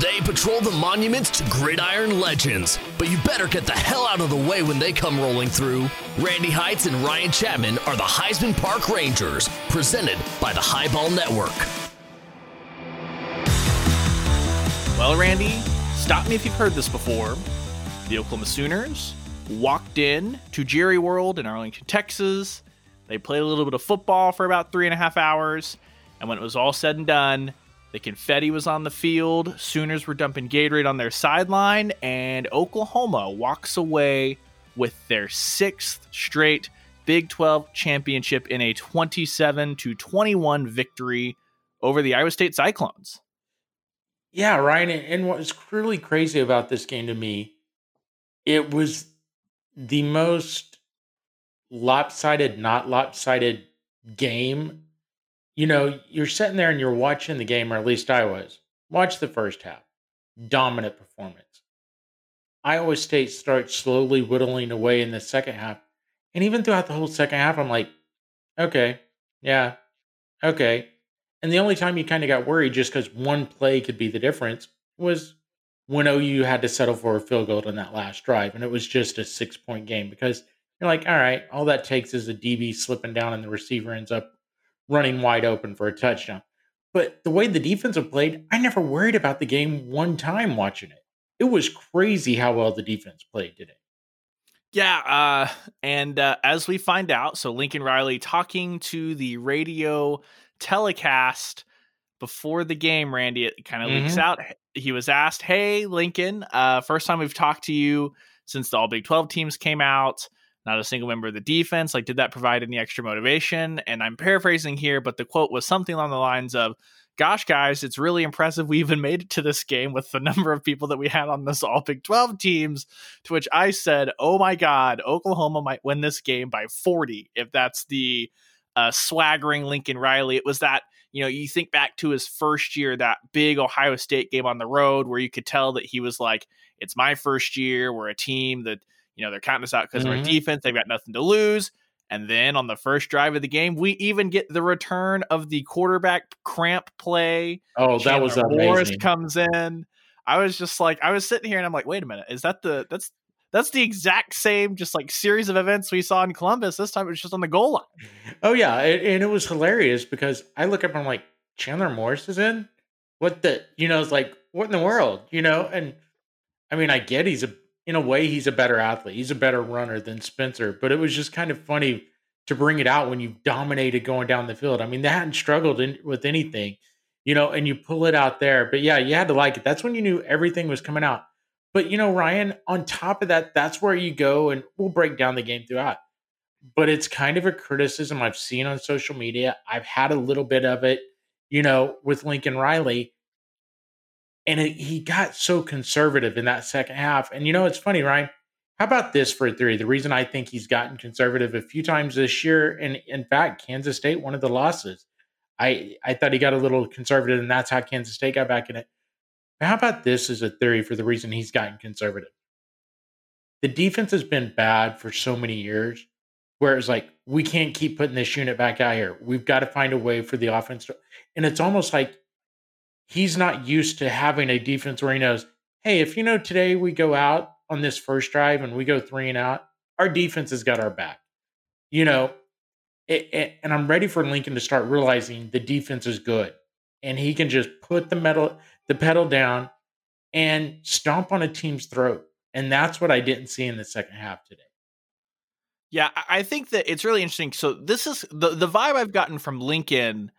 They patrol the monuments to gridiron legends, but you better get the hell out of the way when they come rolling through. Randy Heights and Ryan Chapman are the Heisman Park Rangers, presented by the Highball Network. Well, Randy, stop me if you've heard this before. The Oklahoma Sooners walked in to Jerry World in Arlington, Texas. They played a little bit of football for about three and a half hours, and when it was all said and done, the confetti was on the field. Sooners were dumping Gatorade on their sideline, and Oklahoma walks away with their sixth straight Big 12 championship in a 27 to 21 victory over the Iowa State Cyclones. Yeah, Ryan. And what was really crazy about this game to me, it was the most lopsided, not lopsided game you know, you're sitting there and you're watching the game, or at least I was. Watch the first half. Dominant performance. Iowa State starts slowly whittling away in the second half. And even throughout the whole second half, I'm like, okay, yeah, okay. And the only time you kind of got worried just because one play could be the difference was when OU had to settle for a field goal in that last drive. And it was just a six point game because you're like, all right, all that takes is a DB slipping down and the receiver ends up running wide open for a touchdown. But the way the defense have played, I never worried about the game one time watching it. It was crazy how well the defense played today. Yeah, uh, and uh, as we find out, so Lincoln Riley talking to the radio telecast before the game, Randy, it kind of mm-hmm. leaks out. He was asked, "Hey, Lincoln, uh, first time we've talked to you since the All Big Twelve teams came out not a single member of the defense. Like, did that provide any extra motivation? And I'm paraphrasing here, but the quote was something along the lines of, Gosh, guys, it's really impressive we even made it to this game with the number of people that we had on this all Big 12 teams. To which I said, Oh my God, Oklahoma might win this game by 40 if that's the uh, swaggering Lincoln Riley. It was that you know, you think back to his first year, that big Ohio State game on the road where you could tell that he was like, it's my first year. We're a team that you know, they're counting us out because mm-hmm. of our defense. They've got nothing to lose. And then on the first drive of the game, we even get the return of the quarterback cramp play. Oh, that was amazing. Morris comes in. I was just like, I was sitting here and I'm like, wait a minute, is that the that's that's the exact same just like series of events we saw in Columbus. This time it was just on the goal line. Oh yeah, and it was hilarious because I look up and I'm like, Chandler Morris is in. What the you know? It's like what in the world, you know? And I mean, I get he's a in a way, he's a better athlete. He's a better runner than Spencer. But it was just kind of funny to bring it out when you've dominated going down the field. I mean, they hadn't struggled in, with anything, you know, and you pull it out there. But yeah, you had to like it. That's when you knew everything was coming out. But you know, Ryan, on top of that, that's where you go and we'll break down the game throughout. But it's kind of a criticism I've seen on social media. I've had a little bit of it, you know, with Lincoln Riley and it, he got so conservative in that second half. And you know, it's funny, Ryan. How about this for a theory? The reason I think he's gotten conservative a few times this year, and in fact, Kansas State, one of the losses, I I thought he got a little conservative, and that's how Kansas State got back in it. But how about this as a theory for the reason he's gotten conservative? The defense has been bad for so many years, where it's like we can't keep putting this unit back out here. We've got to find a way for the offense to, and it's almost like he's not used to having a defense where he knows, hey, if you know today we go out on this first drive and we go three and out, our defense has got our back. You know, it, it, and I'm ready for Lincoln to start realizing the defense is good, and he can just put the metal, the pedal down, and stomp on a team's throat. And that's what I didn't see in the second half today. Yeah, I think that it's really interesting. So this is the the vibe I've gotten from Lincoln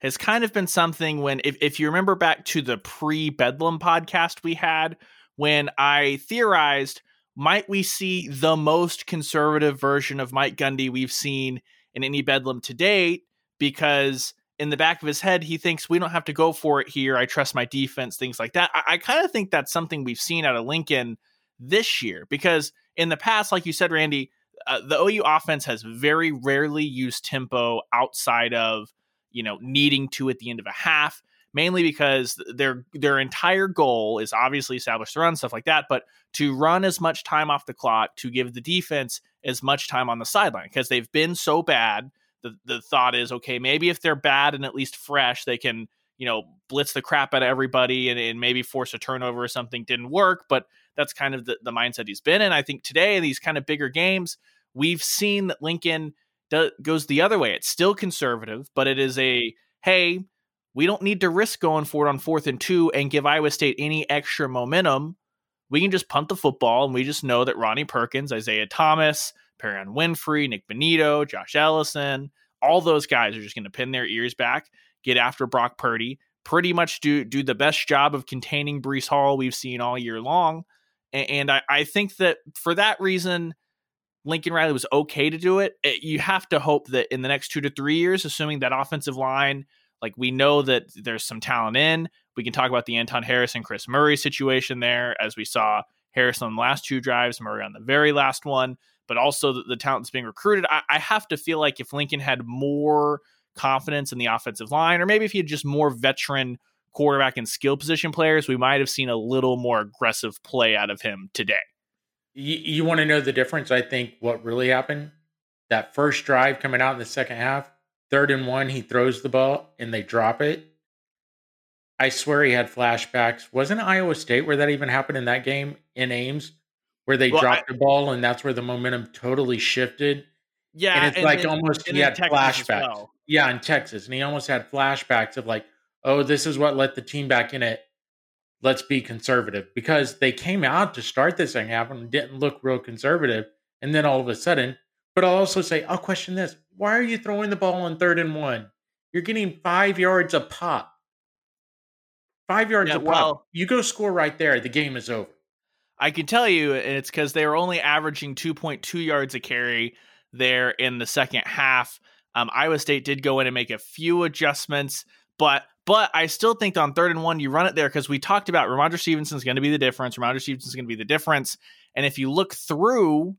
has kind of been something when, if, if you remember back to the pre Bedlam podcast we had, when I theorized, might we see the most conservative version of Mike Gundy we've seen in any Bedlam to date? Because in the back of his head, he thinks we don't have to go for it here. I trust my defense, things like that. I, I kind of think that's something we've seen out of Lincoln this year because in the past, like you said, Randy, uh, the OU offense has very rarely used tempo outside of you know, needing to at the end of a half, mainly because their their entire goal is obviously establish the run, stuff like that, but to run as much time off the clock to give the defense as much time on the sideline because they've been so bad. The the thought is, okay, maybe if they're bad and at least fresh, they can you know, blitz the crap out of everybody and, and maybe force a turnover or something didn't work. But that's kind of the, the mindset he's been in. I think today, in these kind of bigger games, we've seen that Lincoln do, goes the other way. It's still conservative, but it is a hey, we don't need to risk going for it on fourth and two and give Iowa State any extra momentum. We can just punt the football, and we just know that Ronnie Perkins, Isaiah Thomas, Perrion Winfrey, Nick Bonitto, Josh Ellison, all those guys are just going to pin their ears back, get after Brock Purdy, pretty much do do the best job of containing Breece Hall we've seen all year long. And, and I, I think that for that reason, Lincoln Riley was okay to do it. it. You have to hope that in the next two to three years, assuming that offensive line, like we know that there's some talent in, we can talk about the Anton Harris and Chris Murray situation there, as we saw Harris on the last two drives, Murray on the very last one, but also the, the talent that's being recruited. I, I have to feel like if Lincoln had more confidence in the offensive line, or maybe if he had just more veteran quarterback and skill position players, we might have seen a little more aggressive play out of him today. You, you want to know the difference? I think what really happened that first drive coming out in the second half, third and one, he throws the ball and they drop it. I swear he had flashbacks. Wasn't Iowa State where that even happened in that game in Ames, where they well, dropped I, the ball and that's where the momentum totally shifted? Yeah, and it's and like almost he had Texas flashbacks. Well. Yeah, in Texas, and he almost had flashbacks of like, oh, this is what let the team back in it. Let's be conservative because they came out to start this thing half and didn't look real conservative, and then all of a sudden. But I'll also say, I'll question this: Why are you throwing the ball on third and one? You're getting five yards a pop. Five yards yeah, a pop. Well, you go score right there. The game is over. I can tell you, it's because they were only averaging 2.2 yards a carry there in the second half. Um, Iowa State did go in and make a few adjustments, but but I still think on third and one, you run it there because we talked about Rhamondre Stevenson is going to be the difference. Rhamondre Stevenson is going to be the difference. And if you look through,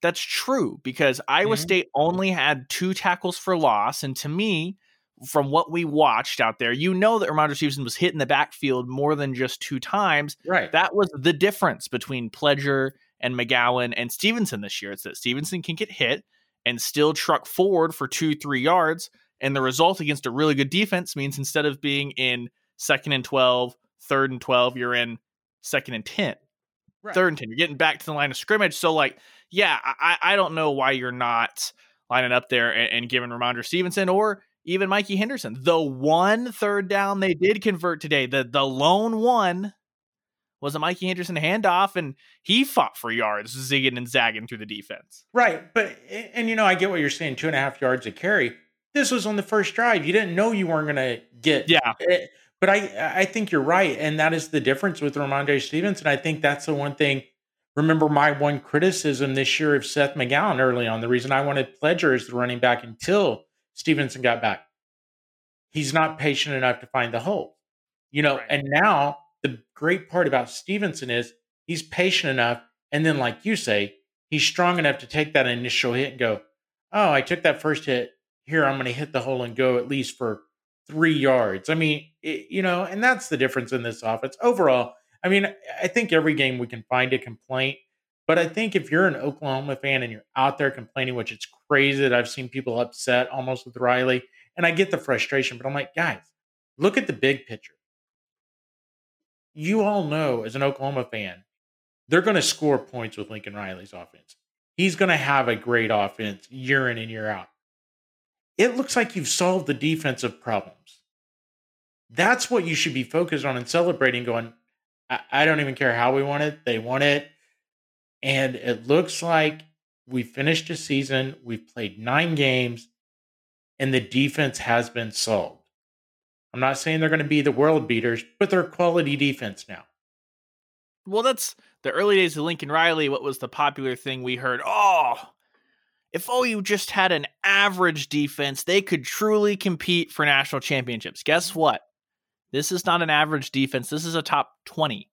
that's true because Iowa mm-hmm. State only had two tackles for loss. And to me, from what we watched out there, you know that Rhamondre Stevenson was hit in the backfield more than just two times. Right. That was the difference between Pledger and McGowan and Stevenson this year. It's that Stevenson can get hit and still truck forward for two, three yards. And the result against a really good defense means instead of being in second and 12, third and 12, you're in second and 10, right. third and 10. You're getting back to the line of scrimmage. So, like, yeah, I, I don't know why you're not lining up there and, and giving Rhamondre Stevenson or even Mikey Henderson. The one third down they did convert today, the the lone one was a Mikey Henderson handoff, and he fought for yards, zigging and zagging through the defense. Right, but and you know I get what you're saying, two and a half yards a carry. This was on the first drive. You didn't know you weren't going to get. Yeah. It, but I I think you're right, and that is the difference with Rhamondre Stevenson. I think that's the one thing. Remember my one criticism this year of Seth McGowan early on. The reason I wanted Pledger as the running back until Stevenson got back. He's not patient enough to find the hole. You know, right. and now the great part about Stevenson is he's patient enough. And then, like you say, he's strong enough to take that initial hit and go, Oh, I took that first hit. Here, I'm going to hit the hole and go at least for three yards. I mean, it, you know, and that's the difference in this offense. Overall, I mean, I think every game we can find a complaint. But I think if you're an Oklahoma fan and you're out there complaining, which it's crazy that I've seen people upset almost with Riley, and I get the frustration, but I'm like, guys, look at the big picture you all know as an Oklahoma fan, they're going to score points with Lincoln Riley's offense. He's going to have a great offense year in and year out. It looks like you've solved the defensive problems. That's what you should be focused on and celebrating, going, I, I don't even care how we want it. They want it. And it looks like we finished a season, we've played nine games, and the defense has been solved. I'm not saying they're going to be the world beaters, but they're quality defense now. Well, that's the early days of Lincoln Riley. What was the popular thing we heard? Oh, if OU just had an average defense, they could truly compete for national championships. Guess what? This is not an average defense. This is a top 20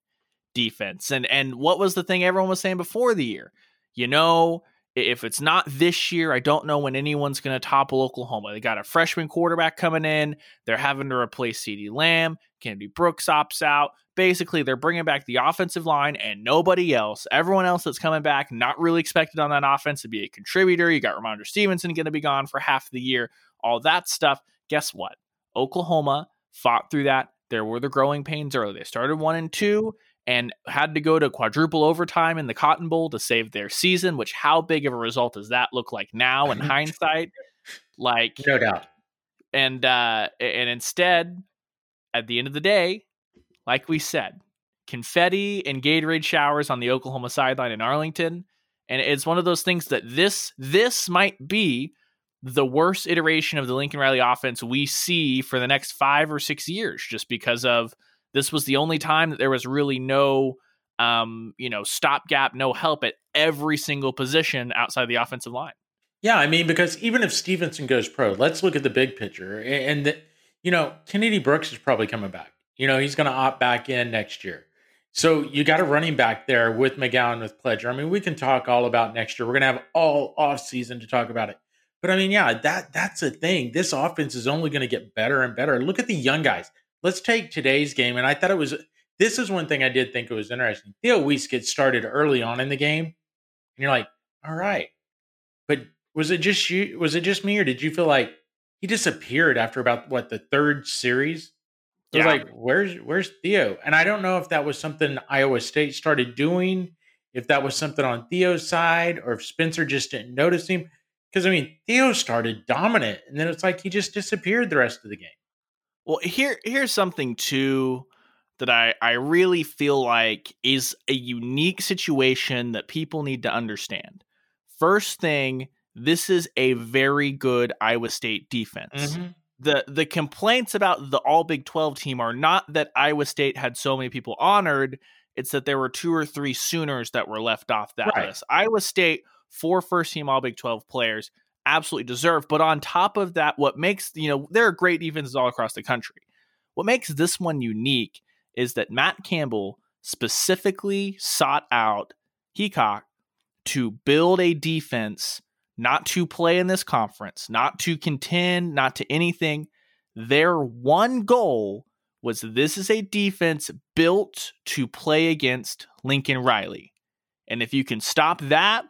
defense. And and what was the thing everyone was saying before the year? You know, if it's not this year, I don't know when anyone's going to topple Oklahoma. They got a freshman quarterback coming in. They're having to replace CeeDee Lamb. Kennedy Brooks opts out. Basically, they're bringing back the offensive line and nobody else. Everyone else that's coming back, not really expected on that offense to be a contributor. You got Rhamondre Stevenson going to be gone for half the year. All that stuff. Guess what? Oklahoma fought through that. There were the growing pains early. They started one and two and had to go to quadruple overtime in the Cotton Bowl to save their season, which how big of a result does that look like now in hindsight? Like no doubt. And uh and instead, at the end of the day, like we said, confetti and Gatorade showers on the Oklahoma sideline in Arlington. And it's one of those things that this this might be the worst iteration of the Lincoln Riley offense we see for the next five or six years, just because of this was the only time that there was really no um, you know, stopgap, no help at every single position outside the offensive line. Yeah, I mean, because even if Stevenson goes pro, let's look at the big picture. And, the, you know, Kennedy Brooks is probably coming back. You know, he's going to opt back in next year. So you got a running back there with McGowan with Pledger. I mean, we can talk all about next year. We're going to have all off season to talk about it. But I mean, yeah, that that's a thing. This offense is only going to get better and better. Look at the young guys. Let's take today's game, and I thought it was. This is one thing I did think it was interesting. Theo Wease gets started early on in the game, and you're like, all right, but was it just you? Was it just me, or did you feel like he disappeared after about what the third series? It yeah. was like, where's where's Theo? And I don't know if that was something Iowa State started doing, if that was something on Theo's side, or if Spencer just didn't notice him. Because I mean, Theo started dominant, and then it's like he just disappeared the rest of the game. Well, here here's something too that I I really feel like is a unique situation that people need to understand. First thing, this is a very good Iowa State defense. Mm-hmm. The the complaints about the all Big 12 team are not that Iowa State had so many people honored, it's that there were two or three Sooners that were left off that right. list. Iowa State four first team All Big 12 players absolutely deserve. But on top of that, what makes, you know, there are great defenses all across the country. What makes this one unique is that Matt Campbell specifically sought out Heacock to build a defense, not to play in this conference, not to contend, not to anything. Their one goal was this is a defense built to play against Lincoln Riley. And if you can stop that,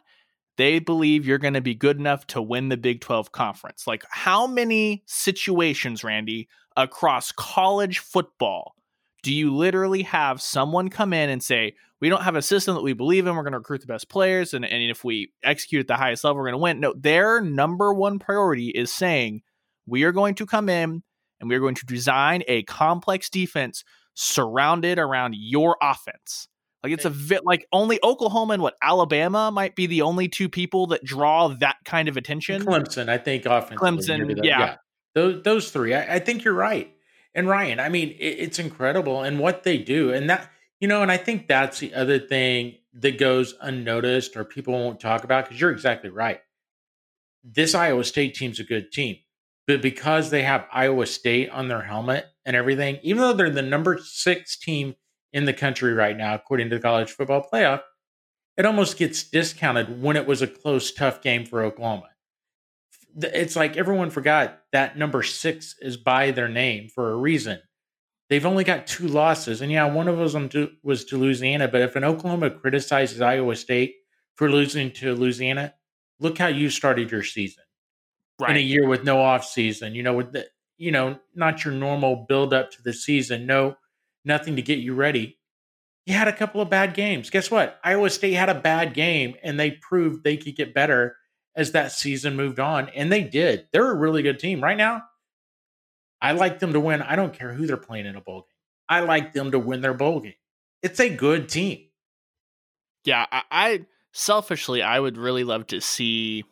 they believe you're going to be good enough to win the Big 12 conference. Like, how many situations, Randy, across college football do you literally have someone come in and say, we don't have a system that we believe in. We're going to recruit the best players. And, and if we execute at the highest level, we're going to win. No, their number one priority is saying, we are going to come in and we are going to design a complex defense surrounded around your offense. Like it's a bit like only Oklahoma and what Alabama might be the only two people that draw that kind of attention. Clemson, I think, offensively. Clemson, yeah. yeah. Those those three, I, I, think you're right. And Ryan, I mean, it, it's incredible and what they do, and that you know, and I think that's the other thing that goes unnoticed or people won't talk about because you're exactly right. This Iowa State team's a good team, but because they have Iowa State on their helmet and everything, even though they're the number six team in the country right now, according to the college football playoff, it almost gets discounted when it was a close, tough game for Oklahoma. It's like everyone forgot that number six is by their name for a reason. They've only got two losses, and yeah, one of them was to Louisiana. But if an Oklahoma criticizes Iowa State for losing to Louisiana, look how you started your season right. in a year with no off season. You know, with the you know not your normal build up to the season. No nothing to get you ready. You had a couple of bad games. Guess what? Iowa State had a bad game and they proved they could get better as that season moved on. And they did. They're a really good team. Right now, I like them to win. I don't care who they're playing in a bowl game. I like them to win their bowl game. It's a good team. Yeah, I, I selfishly I would really love to see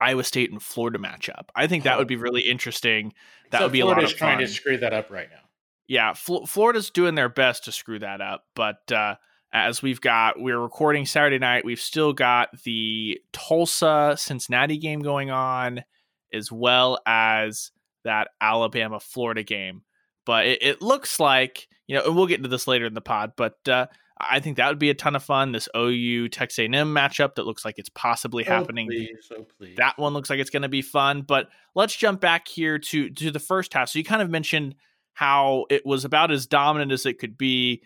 Iowa State and Florida matchup. I think that oh. would be really interesting. That so would be Florida's a lot of fun. trying to screw that up right now yeah, Fl- Florida's doing their best to screw that up, but uh, as we've got, we're recording Saturday night. We've still got the Tulsa Cincinnati game going on, as well as that Alabama Florida game. But it, it, looks like you know, and we'll get into this later in the pod. But uh, I think that would be a ton of fun. This OU Texas A&M matchup that looks like it's possibly oh, happening. Please, oh, please. That one looks like it's going to be fun. But let's jump back here to to the first half. So you kind of mentioned how it was about as dominant as it could be.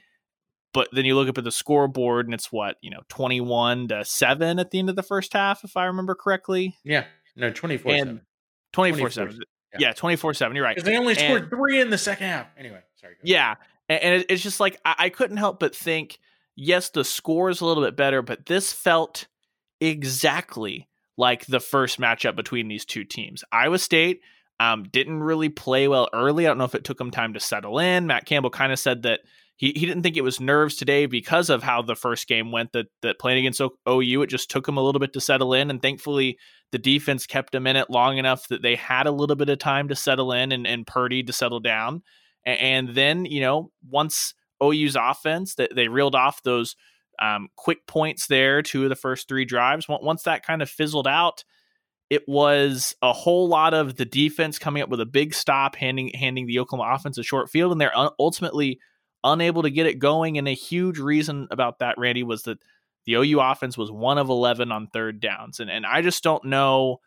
But then you look up at the scoreboard and it's what, you know, 21 to 7 at the end of the first half, if I remember correctly. Yeah. No, 24 7. 24 7. Yeah, twenty four seven. You're right. Because they only scored and, three in the second half. Anyway, sorry. Yeah, and, and, it's just like I, I couldn't help but think. Yes, the score is a little bit better, but this felt exactly like the first matchup between these two teams. Iowa State um, didn't really play well early. I don't know if it took them time to settle in. Matt Campbell kind of said that he, he didn't think it was nerves today because of how the first game went. That that playing against OU, it just took him a little bit to settle in, and thankfully the defense kept him in it long enough that they had a little bit of time to settle in and, and Purdy to settle down. And, and then you know once OU's offense that they, reeled off those um, quick points there, two of the first three drives. Once that kind of fizzled out, it was a whole lot of the defense coming up with a big stop, handing handing the Oklahoma offense a short field, and they're ultimately unable to get it going. And a huge reason about that, Randy, was that the OU offense was one of 11 on third downs. And, and I just don't know.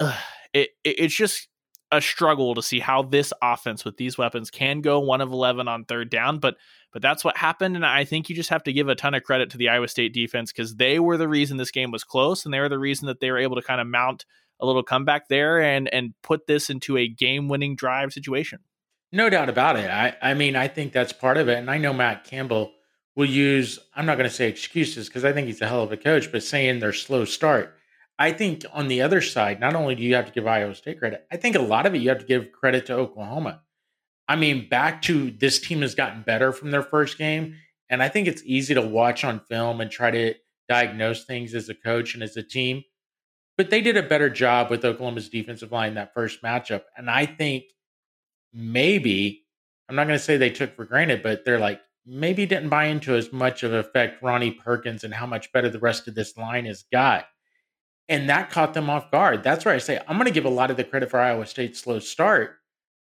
It, it, it's just a struggle to see how this offense with these weapons can go one of 11 on third down. But but that's what happened. And I think you just have to give a ton of credit to the Iowa State defense because they were the reason this game was close. And they were the reason that they were able to kind of mount a little comeback there and and put this into a game winning drive situation. No doubt about it. I, I mean, I think that's part of it. And I know Matt Campbell will use, I'm not going to say excuses because I think he's a hell of a coach, but saying their slow start. I think on the other side, not only do you have to give Iowa State credit, I think a lot of it you have to give credit to Oklahoma. I mean, back to this team has gotten better from their first game. And I think it's easy to watch on film and try to diagnose things as a coach and as a team. But they did a better job with Oklahoma's defensive line that first matchup. And I think maybe I'm not going to say they took for granted, but they're like maybe didn't buy into as much of effect Ronnie Perkins and how much better the rest of this line has got. And that caught them off guard. That's where I say I'm going to give a lot of the credit for Iowa State's slow start,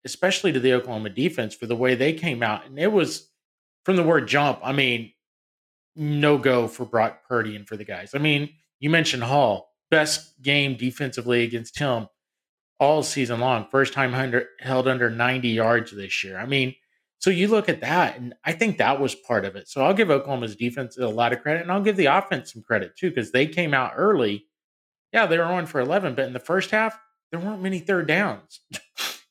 especially to the Oklahoma defense for the way they came out. And it was from the word jump, I mean, no go for Brock Purdy and for the guys. I mean, you mentioned Hall, best game defensively against him all season long. First time under, held under 90 yards this year. I mean, so you look at that, and I think that was part of it. So I'll give Oklahoma's defense a lot of credit, and I'll give the offense some credit too, because they came out early. Yeah, they were on for 11, but in the first half, there weren't many third downs.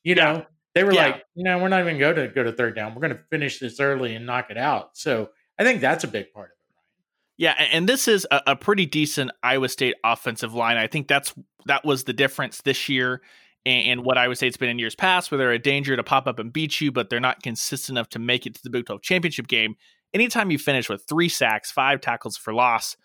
you yeah. know, they were yeah. like, you know, we're not even going to go to third down. We're going to finish this early and knock it out. So I think that's a big part of it. Yeah, and this is a, pretty decent Iowa State offensive line. I think that's that was the difference this year and, what I would say it's been in years past, where they're a danger to pop up and beat you, but they're not consistent enough to make it to the Big 12 championship game. Anytime you finish with three sacks, five tackles for loss,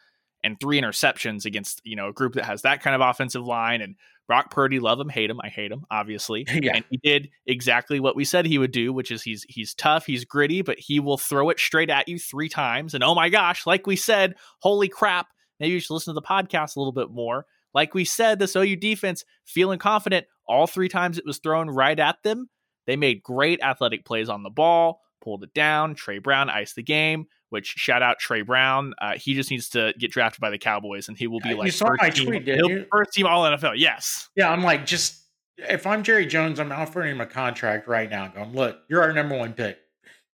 and three interceptions against you know a group that has that kind of offensive line and Brock Purdy, love him, hate him, I hate him, obviously. yeah. And he did exactly what we said he would do, which is he's he's tough, he's gritty, but he will throw it straight at you three times. And oh my gosh, like we said, holy crap, maybe you should listen to the podcast a little bit more. Like we said, this OU defense feeling confident all three times it was thrown right at them. They made great athletic plays on the ball, pulled it down. Trey Brown iced the game, which shout out Trey Brown. Uh, he just needs to get drafted by the Cowboys and he will be like you saw my team, tweet, did you? first team all NFL. Yes. Yeah, I'm like, just if I'm Jerry Jones, I'm offering him a contract right now. Going, look, you're our number one pick.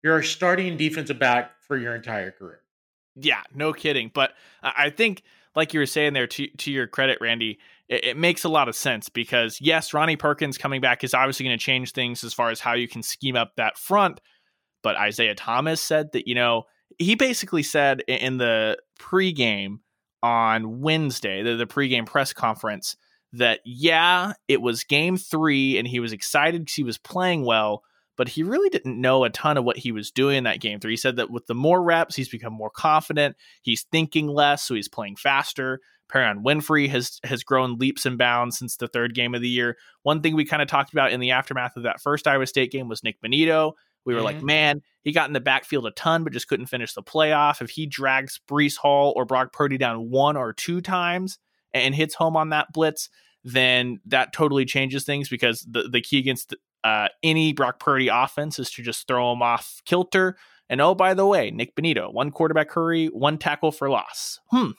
You're a starting defensive back for your entire career. Yeah, no kidding. But I think like you were saying there, to to your credit, Randy, it, it makes a lot of sense because yes, Ronnie Perkins coming back is obviously going to change things as far as how you can scheme up that front. But Isaiah Thomas said that you know he basically said in the pregame on Wednesday, the, the pregame press conference, that yeah, it was game three and he was excited because he was playing well, but he really didn't know a ton of what he was doing in that game three. He said that with the more reps, he's become more confident. He's thinking less, so he's playing faster. Perrion Winfrey has has grown leaps and bounds since the third game of the year. One thing we kind of talked about in the aftermath of that first Iowa State game was Nick Bonitto. We were mm-hmm. like, man, he got in the backfield a ton, but just couldn't finish the playoff. If he drags Breece Hall or Brock Purdy down one or two times and hits home on that blitz, then that totally changes things because the, the key against uh, any Brock Purdy offense is to just throw him off kilter. And oh, by the way, Nick Bonitto, one quarterback hurry, one tackle for loss. Hmm.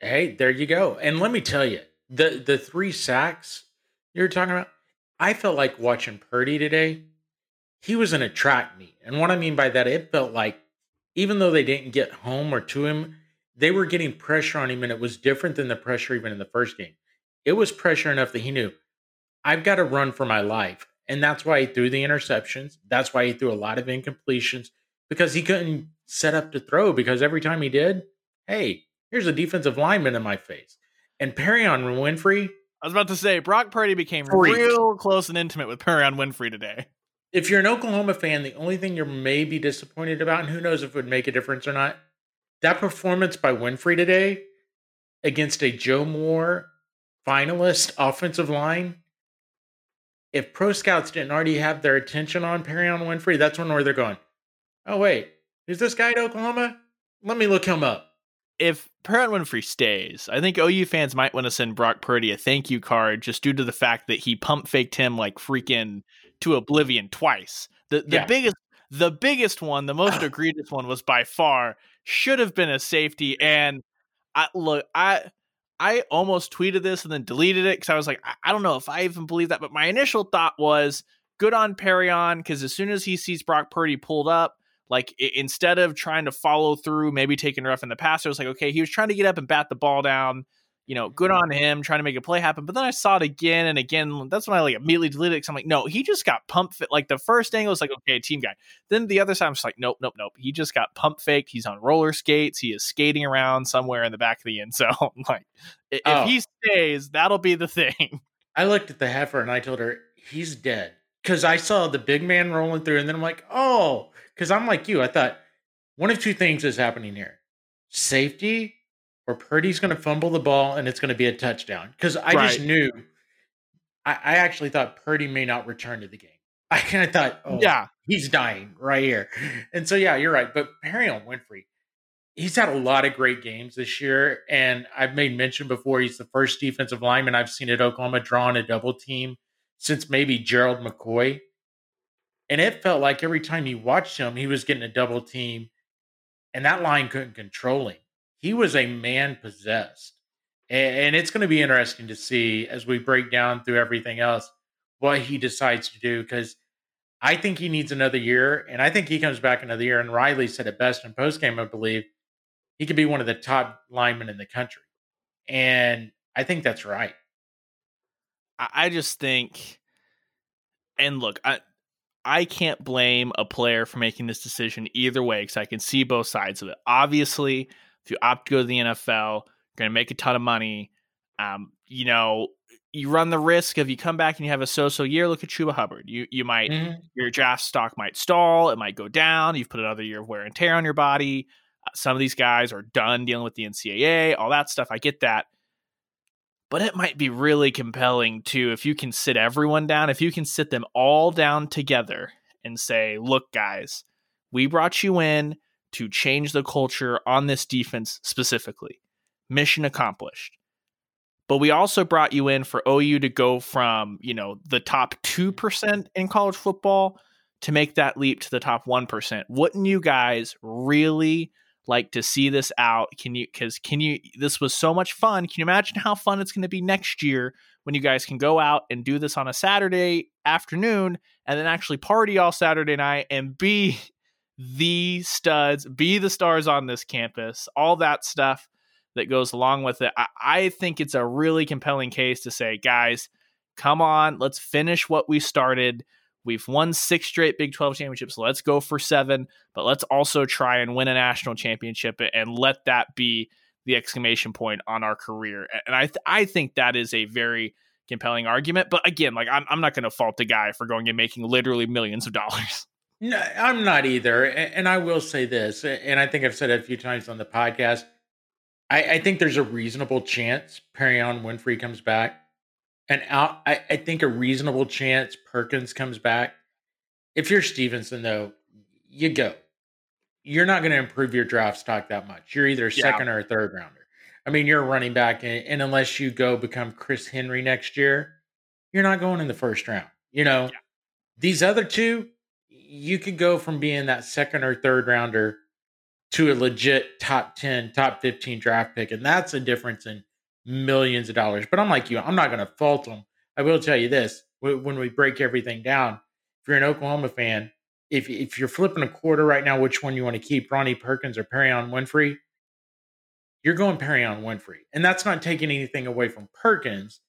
Hey, there you go. And let me tell you, the the three sacks you're talking about, I felt like watching Purdy today. He was in a track meet. And what I mean by that, it felt like even though they didn't get home or to him, they were getting pressure on him, and it was different than the pressure even in the first game. It was pressure enough that he knew I've got to run for my life. And that's why he threw the interceptions. That's why he threw a lot of incompletions because he couldn't set up to throw because every time he did, hey, here's a defensive lineman in my face. And Perrion Winfrey. I was about to say, Brock Purdy became freak. real close and intimate with Perrion Winfrey today. If you're an Oklahoma fan, the only thing you're maybe disappointed about, and who knows if it would make a difference or not, that performance by Winfrey today against a Joe Moore finalist offensive line if pro scouts didn't already have their attention on Perrion Winfrey, that's one where they're going, oh, wait, is this guy at Oklahoma? Let me look him up. If Perrion Winfrey stays, I think OU fans might want to send Brock Purdy a thank you card just due to the fact that he pump faked him like freaking to oblivion twice. The the yeah. biggest the biggest one, the most egregious one was by far should have been a safety and I look I I almost tweeted this and then deleted it because I was like, I-, I don't know if I even believe that. But my initial thought was good on Perrion because as soon as he sees Brock Purdy pulled up, like it, instead of trying to follow through, maybe taking rough in the pass, it was like, okay, he was trying to get up and bat the ball down you know, good on him trying to make a play happen. But then I saw it again and again. That's when I like immediately deleted it I'm like, no, he just got pump fit. Like the first angle was like, okay, team guy. Then the other side, I'm just like, nope, nope, nope. He just got pump fake. He's on roller skates. He is skating around somewhere in the back of the end zone. like, if oh. he stays, that'll be the thing. I looked at the heifer and I told her he's dead because I saw the big man rolling through, and then I'm like, oh, because I'm like you. I thought one of two things is happening here: safety Purdy's going to fumble the ball and it's going to be a touchdown. Because I right. just knew, I, I, actually thought Purdy may not return to the game. I kind of thought, oh, yeah, he's dying right here. And so, yeah, you're right. But Perrion Winfrey, he's had a lot of great games this year. And I've made mention before, he's the first defensive lineman I've seen at Oklahoma draw on a double team since maybe Gerald McCoy. And it felt like every time you watched him, he was getting a double team, and that line couldn't control him he was a man possessed. And it's going to be interesting to see as we break down through everything else what he decides to do because I think he needs another year. And I think he comes back another year. And Riley said it best in postgame, I believe. He could be one of the top linemen in the country. And I think that's right. I just think, and look, I, I can't blame a player for making this decision either way because I can see both sides of it. Obviously, if you opt to go to the NFL, you're going to make a ton of money. Um, you know, you run the risk of you come back and you have a so-so year. Look at Chuba Hubbard. You you might mm-hmm. your draft stock might stall. It might go down. You've put another year of wear and tear on your body. Uh, some of these guys are done dealing with the NCAA, all that stuff. I get that. But it might be really compelling too if you can sit everyone down, if you can sit them all down together and say, look, guys, we brought you in to change the culture on this defense specifically. Mission accomplished. But we also brought you in for OU to go from, you know, the top 2% in college football to make that leap to the top 1%. Wouldn't you guys really like to see this out? Can you cuz can you this was so much fun. Can you imagine how fun it's going to be next year when you guys can go out and do this on a Saturday afternoon and then actually party all Saturday night and be the studs, be the stars on this campus, all that stuff that goes along with it. I, I, think it's a really compelling case to say, guys, come on, let's finish what we started. We've won six straight Big 12 championships. Let's go for seven, but let's also try and win a national championship and let that be the exclamation point on our career. And I, th- I think that is a very compelling argument. But again, like I'm, I'm not going to fault the guy for going and making literally millions of dollars. No, I'm not either. And I will say this, and I think I've said it a few times on the podcast. I, I think there's a reasonable chance Perrion Winfrey comes back. And out, I, I think a reasonable chance Perkins comes back. If you're Stevenson, though, you go. You're not going to improve your draft stock that much. You're either a yeah. second or a third rounder. I mean, you're a running back, and, and, unless you go become Chris Henry next year, you're not going in the first round. You know, yeah. these other two, you could go from being that second or third rounder to a legit top 10, top 15 draft pick. And that's a difference in millions of dollars. But I'm like you, I'm not going to fault them. I will tell you this when we break everything down, if you're an Oklahoma fan, if, if you're flipping a quarter right now, which one you want to keep, Ronnie Perkins or Perrion Winfrey, you're going Perrion Winfrey. And that's not taking anything away from Perkins.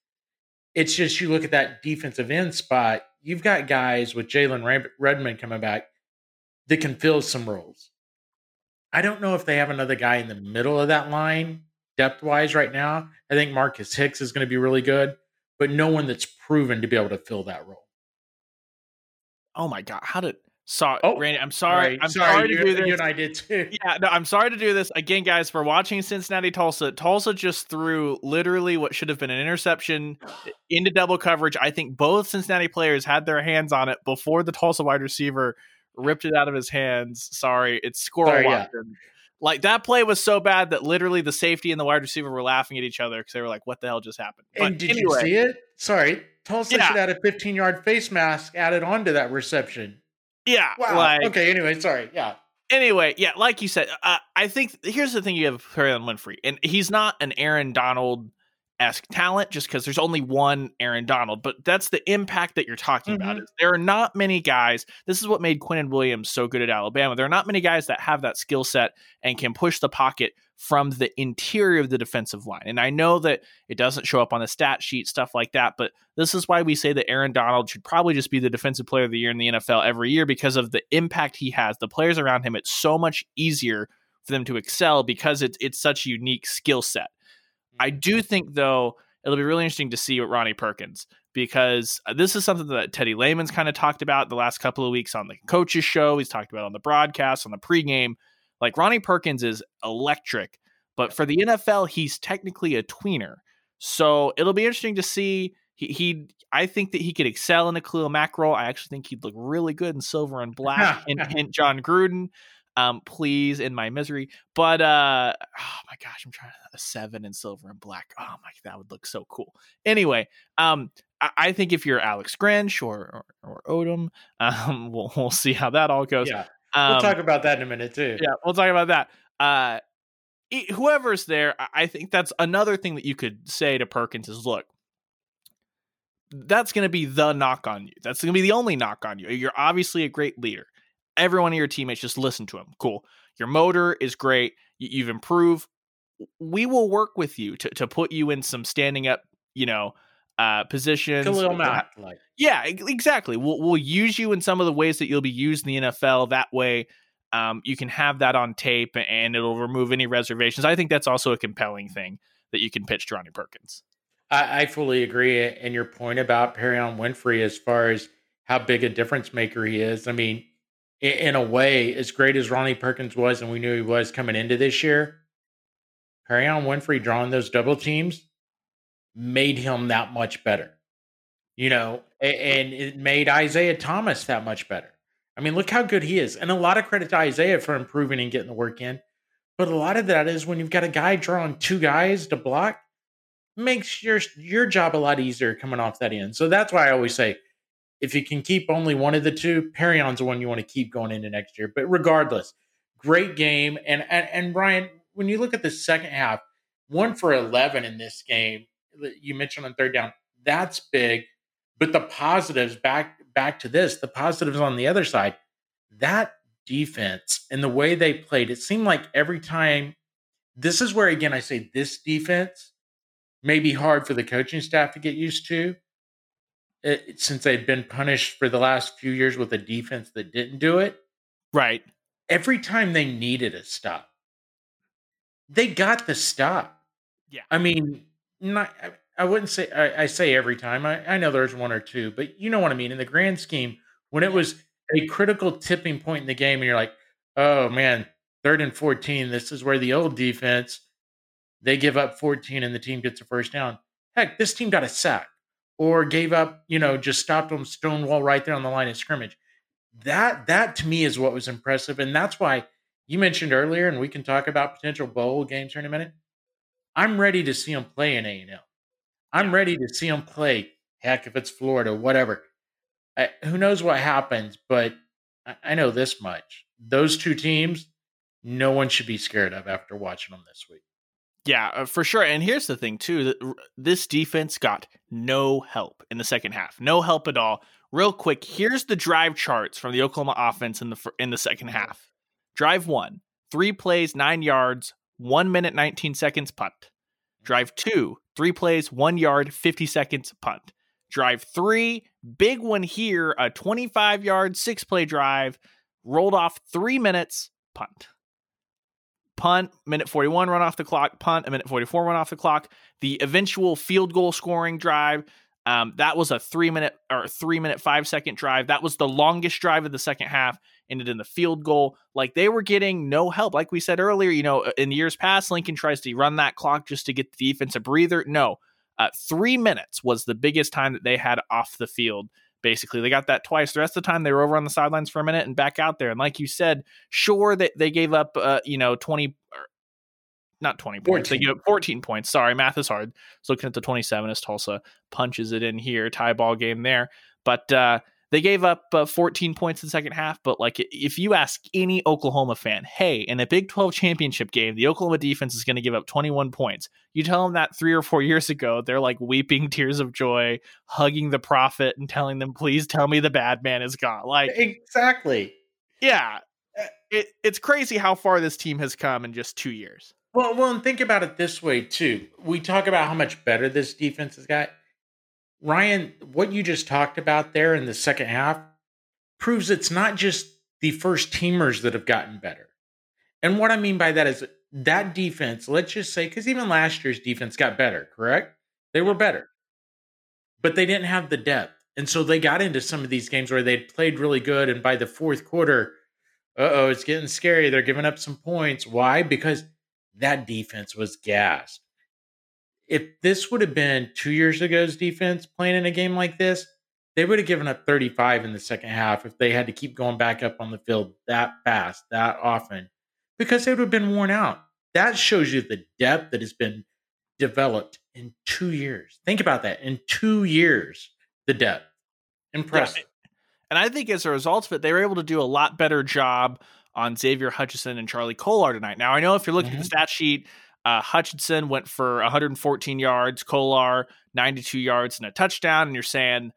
It's just you look at that defensive end spot, you've got guys with Jalen Redmond coming back that can fill some roles. I don't know if they have another guy in the middle of that line depth wise right now. I think Marcus Hicks is going to be really good, but no one that's proven to be able to fill that role. Oh my god, how did Sorry, oh, Randy. I'm sorry. I'm sorry, sorry to do this. You and I did too. Yeah, no, I'm sorry to do this again, guys. For watching Cincinnati Tulsa, Tulsa just threw literally what should have been an interception into double coverage. I think both Cincinnati players had their hands on it before the Tulsa wide receiver ripped it out of his hands. Sorry, it's squirrel yeah. Like that play was so bad that literally the safety and the wide receiver were laughing at each other because they were like, "What the hell just happened?" But and did anyway, you see it? Sorry, Tulsa yeah. should have had a 15 yard face mask added onto that reception. Yeah. Wow. Like, okay. Anyway, sorry. Yeah. Anyway, yeah, like you said, uh, I think here's the thing: you have Perrion Winfrey, and he's not an Aaron Donald esque talent just because there's only one Aaron Donald, but that's the impact that you're talking mm-hmm. about. Is there are not many guys. This is what made Quinnen Williams so good at Alabama. There are not many guys that have that skill set and can push the pocket from the interior of the defensive line. And I know that it doesn't show up on the stat sheet, stuff like that, but this is why we say that Aaron Donald should probably just be the defensive player of the year in the NFL every year because of the impact he has. The players around him, it's so much easier for them to excel because it's it's such a unique skill set. I mm-hmm. do think though it'll be really interesting to see what Ronnie Perkins because uh, this is something that Teddy Lehman's kind of talked about the last couple of weeks on the coaches show. He's talked about on the broadcast, on the pregame. Like Ronnie Perkins is electric, but for the NFL, he's technically a tweener. So it'll be interesting to see. He, he I think that he could excel in a Khalil Mack role. I actually think he'd look really good in silver and black. and hint Jon Gruden, um, please in my misery. But uh, oh my gosh, I'm trying a seven in silver and black. Oh my, that would look so cool. Anyway, um, I, I think if you're Alex Grinch or or, or Odom, um, we'll we'll see how that all goes. Yeah. Um, we'll talk about that in a minute too. Yeah, we'll talk about that. Uh, whoever's there, I think that's another thing that you could say to Perkins is, look, that's going to be the knock on you. That's going to be the only knock on you. You're obviously a great leader. Everyone of your teammates just listen to him. Cool. Your motor is great. You've improved. We will work with you to to put you in some standing up, you know, uh, positions. Khalil Mack, like. Yeah, exactly. We'll we'll use you in some of the ways that you'll be used in the NFL. That way, um, you can have that on tape, and it'll remove any reservations. I think that's also a compelling thing that you can pitch to Ronnie Perkins. I, I fully agree, and your point about Perrion Winfrey as far as how big a difference maker he is. I mean, in, in a way, as great as Ronnie Perkins was, and we knew he was coming into this year, Perrion Winfrey drawing those double teams made him that much better. You know, and it made Isaiah Thomas that much better. I mean, look how good he is. And a lot of credit to Isaiah for improving and getting the work in. But a lot of that is when you've got a guy drawing two guys to block, makes your your job a lot easier coming off that end. So that's why I always say if you can keep only one of the two, Perrion's the one you want to keep going into next year. But regardless, great game. And and, and Ryan, when you look at the second half, one for eleven in this game, you mentioned on third down. That's big. But the positives back back to this, the positives on the other side, that defense and the way they played, it seemed like every time this is where again I say this defense may be hard for the coaching staff to get used to. It, since they've been punished for the last few years with a defense that didn't do it. Right. Every time they needed a stop, they got the stop. Yeah. I mean, not I wouldn't say I, I say every time. I, I know there's one or two, but you know what I mean. In the grand scheme, when it was a critical tipping point in the game, and you're like, oh man, third and 14, this is where the old defense they give up 14 and the team gets a first down. Heck, this team got a sack or gave up, you know, just stopped them stonewall right there on the line of scrimmage. That that to me is what was impressive, and that's why you mentioned earlier, and we can talk about potential bowl games here in a minute. I'm ready to see them play in A and L. I'm ready to see them play. Heck, if it's Florida, whatever. I, who knows what happens? But I, I know this much: those two teams, no one should be scared of after watching them this week. Yeah, uh, for sure. And here's the thing too: this defense got no help in the second half. No help at all. Real quick, here's the drive charts from the Oklahoma offense in the in the second half. Drive one, three plays, nine yards, one minute, nineteen seconds punt. Mm. Drive two, three plays, one yard, 50 seconds, punt. Drive three, big one here, a 25 yard, six play drive, rolled off three minutes, punt. Punt, minute 41 run off the clock, punt, a minute 44 run off the clock. The eventual field goal scoring drive, um, that was a three minute or three minute, five second drive. That was the longest drive of the second half, ended in the field goal. Like they were getting no help. Like we said earlier, you know, in years past, Lincoln tries to run that clock just to get the defense a breather. No, uh, three minutes was the biggest time that they had off the field. Basically, they got that twice. The rest of the time, they were over on the sidelines for a minute and back out there. And like you said, sure that they gave up, uh, you know, twenty not 20 points. 14. They give 14 points. Sorry, math is hard. So looking at the 27 as Tulsa punches it in here, tie ball game there. But uh, they gave up uh, 14 points in the second half. But like, if you ask any Oklahoma fan, hey, in a Big 12 championship game, the Oklahoma defense is going to give up 21 points. You tell them that three or four years ago, they're like weeping tears of joy, hugging the prophet, and telling them, "Please tell me the bad man is gone." Like exactly. Yeah, it, it's crazy how far this team has come in just two years. Well, well, and think about it this way too. We talk about how much better this defense has got. Ryan, what you just talked about there in the second half proves it's not just the first teamers that have gotten better. And what I mean by that is that defense, let's just say, because even last year's defense got better, correct? They were better, but they didn't have the depth. And so they got into some of these games where they'd played really good. And by the fourth quarter, uh oh, it's getting scary. They're giving up some points. Why? Because that defense was gassed. If this would have been two years ago's defense playing in a game like this, they would have given up 35 in the second half if they had to keep going back up on the field that fast, that often, because they would have been worn out. That shows you the depth that has been developed in two years. Think about that. In two years, the depth. Impressive. Yeah. And I think as a result of it, they were able to do a lot better job on Xavier Hutchinson and Charlie Kolar tonight. Now, I know if you're looking mm-hmm. at the mm-hmm. stat sheet, uh, Hutchinson went for 114 yards, Kolar 92 yards and a touchdown, and you're saying,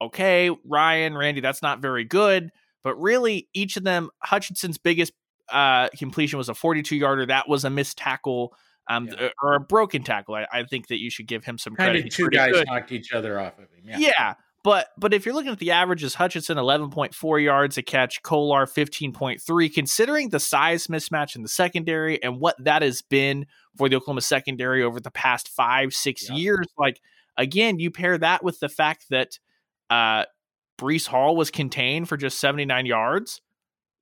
okay, Ryan, Randy, that's not very good. But really, each of them, Hutchinson's biggest uh, completion was a 42 yarder. That was a missed tackle. Um, yeah. or a broken tackle. I, I, think that you should give him some kind credit. Of two guys good. knocked each other off of him. Yeah. yeah. But but if you're looking at the averages, Hutchinson 11.4 yards a catch, Kolar 15.3. Considering the size mismatch in the secondary and what that has been for the Oklahoma secondary over the past five six yeah. years, like again, you pair that with the fact that uh, Breece Hall was contained for just 79 yards.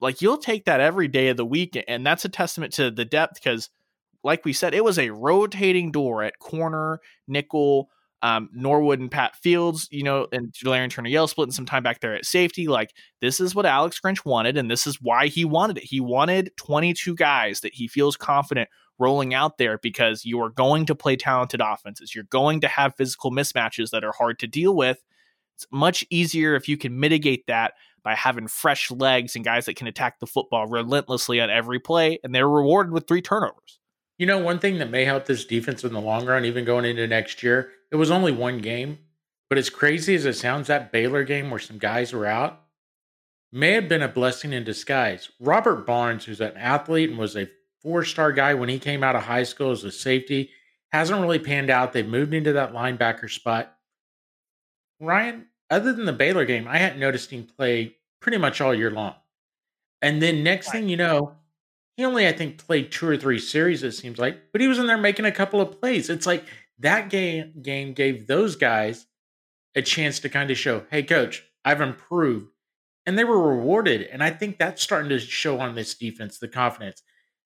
Like you'll take that every day of the week, and that's a testament to the depth because, like we said, it was a rotating door at corner, nickel, um, Norwood and Pat Fields, you know, and Delarrin Turner Yell splitting some time back there at safety. Like, this is what Alex Grinch wanted, and this is why he wanted it. He wanted 22 guys that he feels confident rolling out there because you are going to play talented offenses. You're going to have physical mismatches that are hard to deal with. It's much easier if you can mitigate that by having fresh legs and guys that can attack the football relentlessly on every play, and they're rewarded with three turnovers. You know, one thing that may help this defense in the long run, even going into next year, it was only one game, but as crazy as it sounds, that Baylor game where some guys were out may have been a blessing in disguise. Robert Barnes, who's an athlete and was a four star guy when he came out of high school as a safety, hasn't really panned out. They've moved into that linebacker spot. Ryan, other than the Baylor game, I hadn't noticed him play pretty much all year long. And then next thing you know, he only, I think, played two or three series, it seems like, but he was in there making a couple of plays. It's like that game game gave those guys a chance to kind of show, hey, coach, I've improved. And they were rewarded. And I think that's starting to show on this defense the confidence.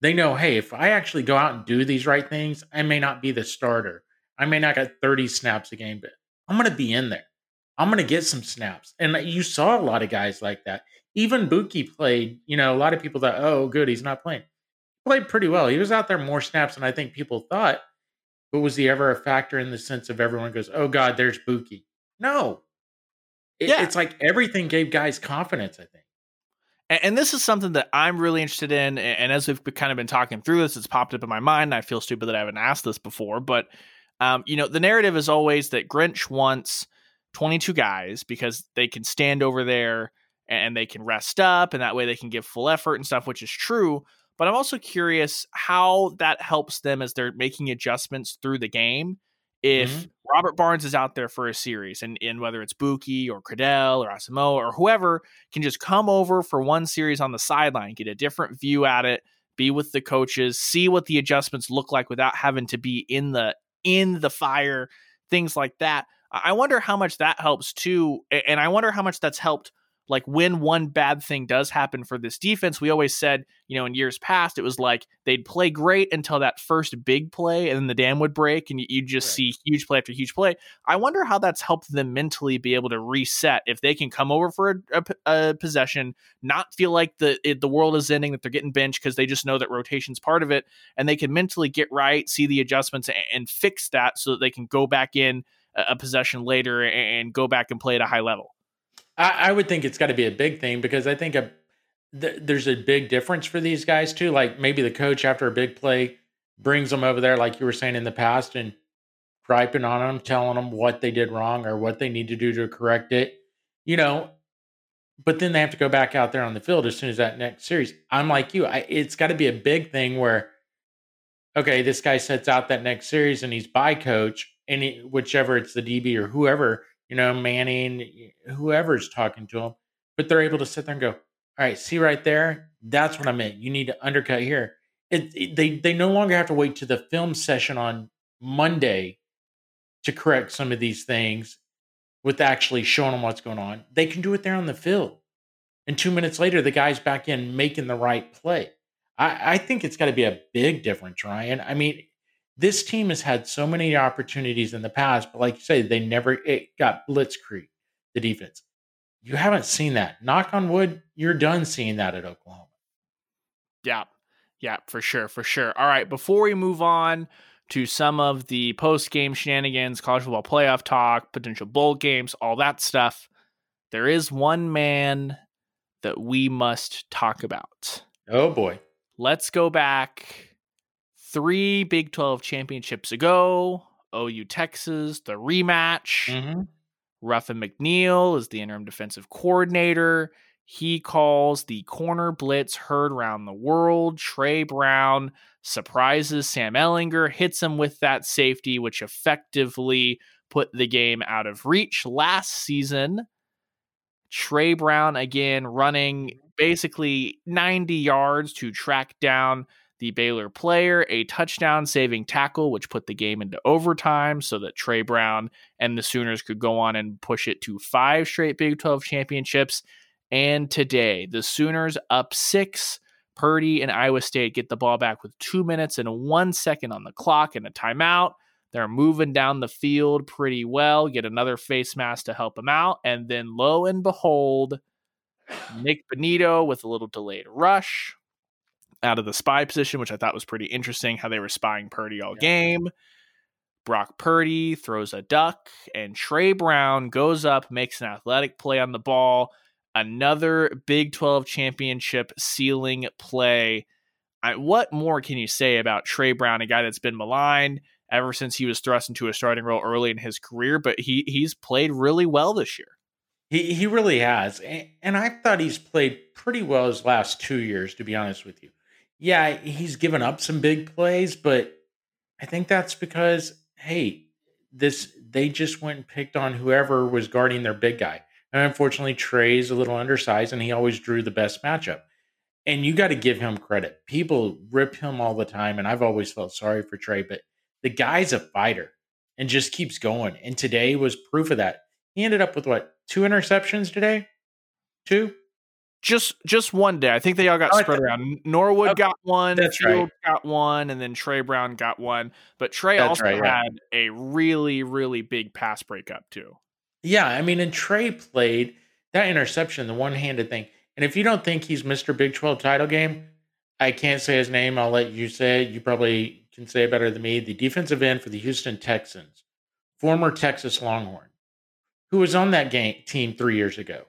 They know, hey, if I actually go out and do these right things, I may not be the starter. I may not get 30 snaps a game, but I'm going to be in there. I'm going to get some snaps. And uh, you saw a lot of guys like that. Even Buki played, you know, a lot of people thought, oh, good, he's not playing. Played pretty well. He was out there more snaps than I think people thought. But was he ever a factor in the sense of everyone goes, "Oh God, there's Buki"? No. It, yeah. It's like everything gave guys confidence. I think. And, and this is something that I'm really interested in. And as we've kind of been talking through this, it's popped up in my mind. I feel stupid that I haven't asked this before, but um, you know, the narrative is always that Grinch wants 22 guys because they can stand over there and they can rest up, and that way they can give full effort and stuff, which is true. But I'm also curious how that helps them as they're making adjustments through the game. If mm-hmm. Robert Barnes is out there for a series, and, and whether it's Buki or Cradell or Asamoah or whoever can just come over for one series on the sideline, get a different view at it, be with the coaches, see what the adjustments look like without having to be in the in the fire, things like that. I wonder how much that helps too, and I wonder how much that's helped like when one bad thing does happen for this defense, we always said, you know, in years past, it was like they'd play great until that first big play and then the dam would break and you'd just right. see huge play after huge play. I wonder how that's helped them mentally be able to reset if they can come over for a, a, a possession, not feel like the it, the world is ending, that they're getting benched because they just know that rotation's part of it, and they can mentally get right, see the adjustments, and, and fix that so that they can go back in a, a possession later and go back and play at a high level. I, I would think it's got to be a big thing because I think a, th- there's a big difference for these guys too. Like maybe the coach after a big play brings them over there, like you were saying in the past, and griping on them, telling them what they did wrong or what they need to do to correct it. You know, but then they have to go back out there on the field as soon as that next series. I'm like you. I, it's got to be a big thing where, okay, this guy sets out that next series and he's by coach, and he, whichever it's the DB or whoever you know, Manning, whoever's talking to them, but they're able to sit there and go, all right, see right there, that's what I meant. You need to undercut here. It, it, they they no longer have to wait to the film session on Monday to correct some of these things with actually showing them what's going on. They can do it there on the field. And two minutes later, the guy's back in making the right play. I, I think it's got to be a big difference, Ryan. I mean, this team has had so many opportunities in the past, but like you say, they never it got blitzkrieg the defense. You haven't seen that. Knock on wood, you're done seeing that at Oklahoma. Yeah. Yeah, for sure, for sure. All right, before we move on to some of the post game shenanigans, college football playoff talk, potential bowl games, all that stuff, there is one man that we must talk about. Oh boy. Let's go back three Big 12 championships ago, OU Texas, the rematch. Mm-hmm. Ruffin McNeill is the interim defensive coordinator. He calls the corner blitz heard around the world. Tre Brown surprises Sam Ehlinger, hits him with that safety, which effectively put the game out of reach. Last season, Tre Brown again running basically 90 yards to track down the Baylor player a touchdown saving tackle, which put the game into overtime so that Tre Brown and the Sooners could go on and push it to five straight Big 12 championships. And today, the Sooners up six. Purdy and Iowa State get the ball back with two minutes and one second on the clock and a timeout. They're moving down the field pretty well, get another face mask to help them out. And then lo and behold, Nick Bonitto with a little delayed rush out of the spy position, which I thought was pretty interesting how they were spying Purdy all yeah. game. Brock Purdy throws a duck, and Tre Brown goes up, makes an athletic play on the ball. Another Big 12 championship sealing play. I, what more can you say about Tre Brown, a guy that's been maligned ever since he was thrust into a starting role early in his career, but he he's played really well this year. He he really has, and I thought he's played pretty well his last two years, to be honest with you yeah, he's given up some big plays, but I think that's because hey, this they just went and picked on whoever was guarding their big guy. And unfortunately, Tre's a little undersized, and he always drew the best matchup. And you got to give him credit. People rip him all the time, and I've always felt sorry for Tre, but the guy's a fighter and just keeps going. And today was proof of that. He ended up with what two interceptions today? Two just just one day. I think they all got oh, spread around. Norwood okay. got one, That's Field right. got one, and then Tre Brown got one. But Tre That's also right, had yeah. a really, really big pass breakup too. Yeah, I mean, and Tre played that interception, the one-handed thing. And if you don't think he's Mr. Big 12 title game, I can't say his name. I'll let you say it. You probably can say it better than me. The defensive end for the Houston Texans, former Texas Longhorn, who was on that game team three years ago.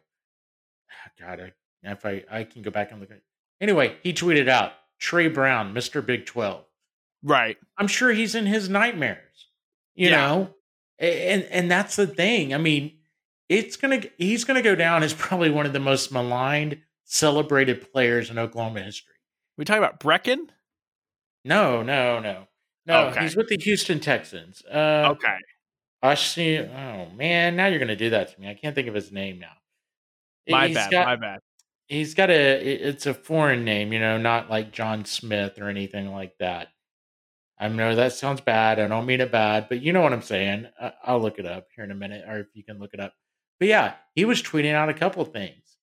Ah, God, I if I, I can go back and look at it. Anyway, he tweeted out Tre Brown, Mr. Big 12. Right. I'm sure he's in his nightmares, you yeah. know? And and that's the thing. I mean, it's gonna he's gonna go down as probably one of the most maligned, celebrated players in Oklahoma history. We talk about Brecken? No, no, no. No, okay. he's with the Houston Texans. Uh, okay. Ashi, oh man, now you're gonna do that to me. I can't think of his name now. My he's bad. Got, my bad. He's got a. It's a foreign name, you know, not like John Smith or anything like that. I know that sounds bad. I don't mean it bad, but you know what I'm saying. I'll look it up here in a minute, or if you can look it up. But yeah, he was tweeting out a couple things,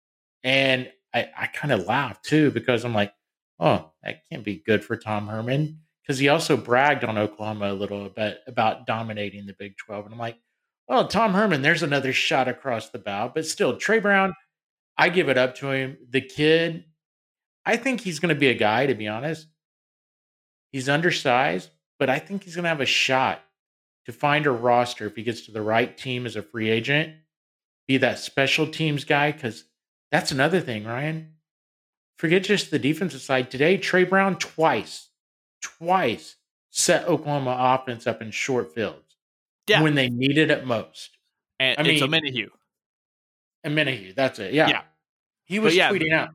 and I, I kind of laughed too because I'm like, oh, that can't be good for Tom Herman because he also bragged on Oklahoma a little bit about dominating the Big 12. And I'm like, well, Tom Herman, there's another shot across the bow. But still, Tre Brown, I give it up to him. The kid, I think he's going to be a guy, to be honest. He's undersized, but I think he's going to have a shot to find a roster if he gets to the right team as a free agent, be that special teams guy. Because that's another thing, Ryan. Forget just the defensive side. Today, Tre Brown twice twice set Oklahoma offense up in short fields yeah. when they needed it most. And I mean, it's Omenihu. Omenihu, that's it. Yeah. yeah. He was yeah, tweeting out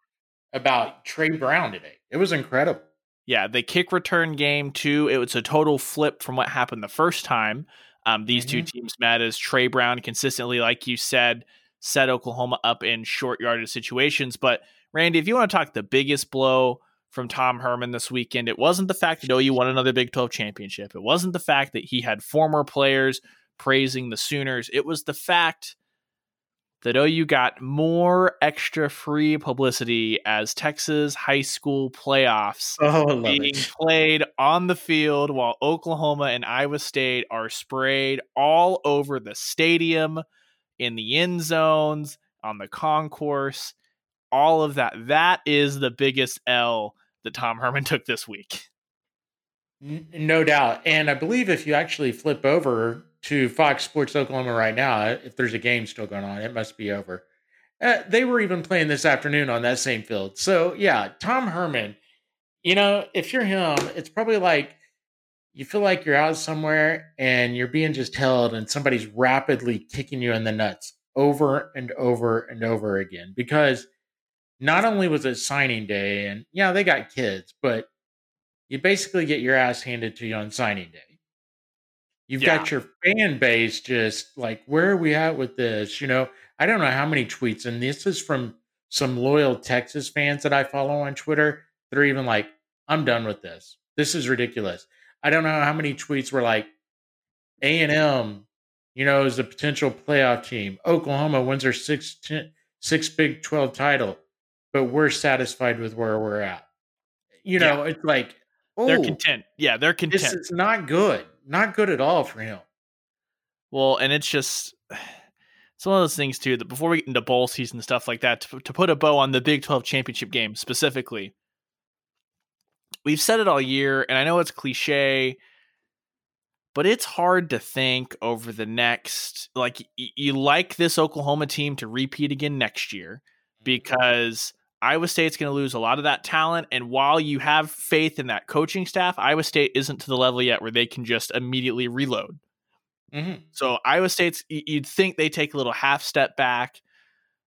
about Tre Brown today. It was incredible. Yeah, the kick return game too. It was a total flip from what happened the first time. Um, these mm-hmm. two teams met as Tre Brown consistently, like you said, set Oklahoma up in short yardage situations. But Randy, if you want to talk the biggest blow from Tom Herman this weekend. It wasn't the fact that OU won another Big 12 championship. It wasn't the fact that he had former players praising the Sooners. It was the fact that oh, OU got more extra free publicity as Texas high school playoffs oh, being it. played on the field while Oklahoma and Iowa State are sprayed all over the stadium, in the end zones, on the concourse, all of that. That is the biggest L that Tom Herman took this week. No doubt. And I believe if you actually flip over to Fox Sports Oklahoma right now, if there's a game still going on, it must be over. Uh, they were even playing this afternoon on that same field. So, yeah, Tom Herman, you know, if you're him, it's probably like you feel like you're out somewhere and you're being just held and somebody's rapidly kicking you in the nuts over and over and over again because not only was it signing day, and yeah, they got kids, but you basically get your ass handed to you on signing day. You've yeah. got your fan base just like, where are we at with this? You know, I don't know how many tweets, and this is from some loyal Texas fans that I follow on Twitter. They're even like, I'm done with this. This is ridiculous. I don't know how many tweets were like, A and M, you know, is a potential playoff team. Oklahoma wins their sixth, sixth Big Twelve title but we're satisfied with where we're at. You know, yeah. it's like oh, they're content. Yeah, they're content. This is not good. Not good at all for him. Well, and it's just it's one of those things too that before we get into bowl season stuff like that, to, to put a bow on the Big Twelve championship game specifically, we've said it all year, and I know it's cliche but it's hard to think over the next like y- you like this Oklahoma team to repeat again next year mm-hmm. because Iowa State's going to lose a lot of that talent. And while you have faith in that coaching staff, Iowa State isn't to the level yet where they can just immediately reload. Mm-hmm. So Iowa State's, you'd think they take a little half step back.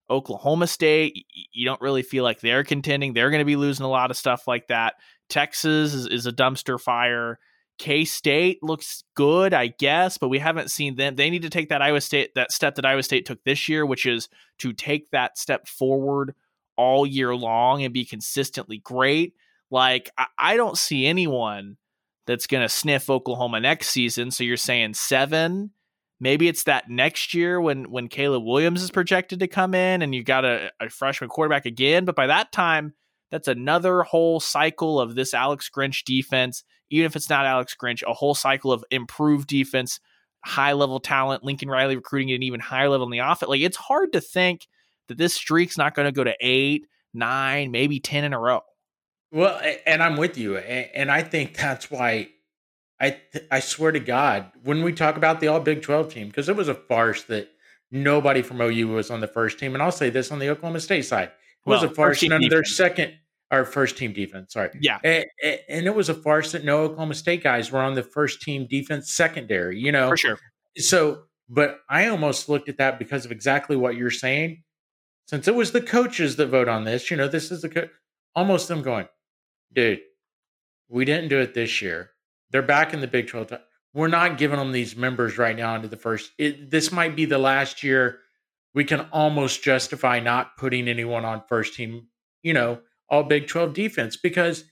Oklahoma State, you don't really feel like they're contending. They're going to be losing a lot of stuff like that. Texas is, is a dumpster fire. K State looks good, I guess, but we haven't seen them. They need to take that Iowa State, that step that Iowa State took this year, which is to take that step forward all year long and be consistently great. Like, I, I don't see anyone that's going to sniff Oklahoma next season. So you're saying seven? Maybe it's that next year when when Caleb Williams is projected to come in and you got a, a freshman quarterback again. But by that time, that's another whole cycle of this Alex Grinch defense. Even if it's not Alex Grinch, a whole cycle of improved defense, high level talent, Lincoln Riley recruiting at an even higher level in the offense. Like it's hard to think that this streak's not going to go to eight, nine, maybe 10 in a row. Well, and I'm with you. And I think that's why I I swear to God, when we talk about the all Big 12 team, because it was a farce that nobody from OU was on the first team. And I'll say this on the Oklahoma State side. It well, was a farce none of their second our first team defense. Sorry. Yeah. And, and, it was a farce that no Oklahoma State guys were on the first team defense secondary, you know? For sure. So, but I almost looked at that because of exactly what you're saying since it was the coaches that vote on this, you know, this is the co- almost them going, dude, we didn't do it this year. They're back in the Big 12. We're not giving them these members right now into the first. It, this might be the last year we can almost justify not putting anyone on first team, you know, all Big 12 defense because,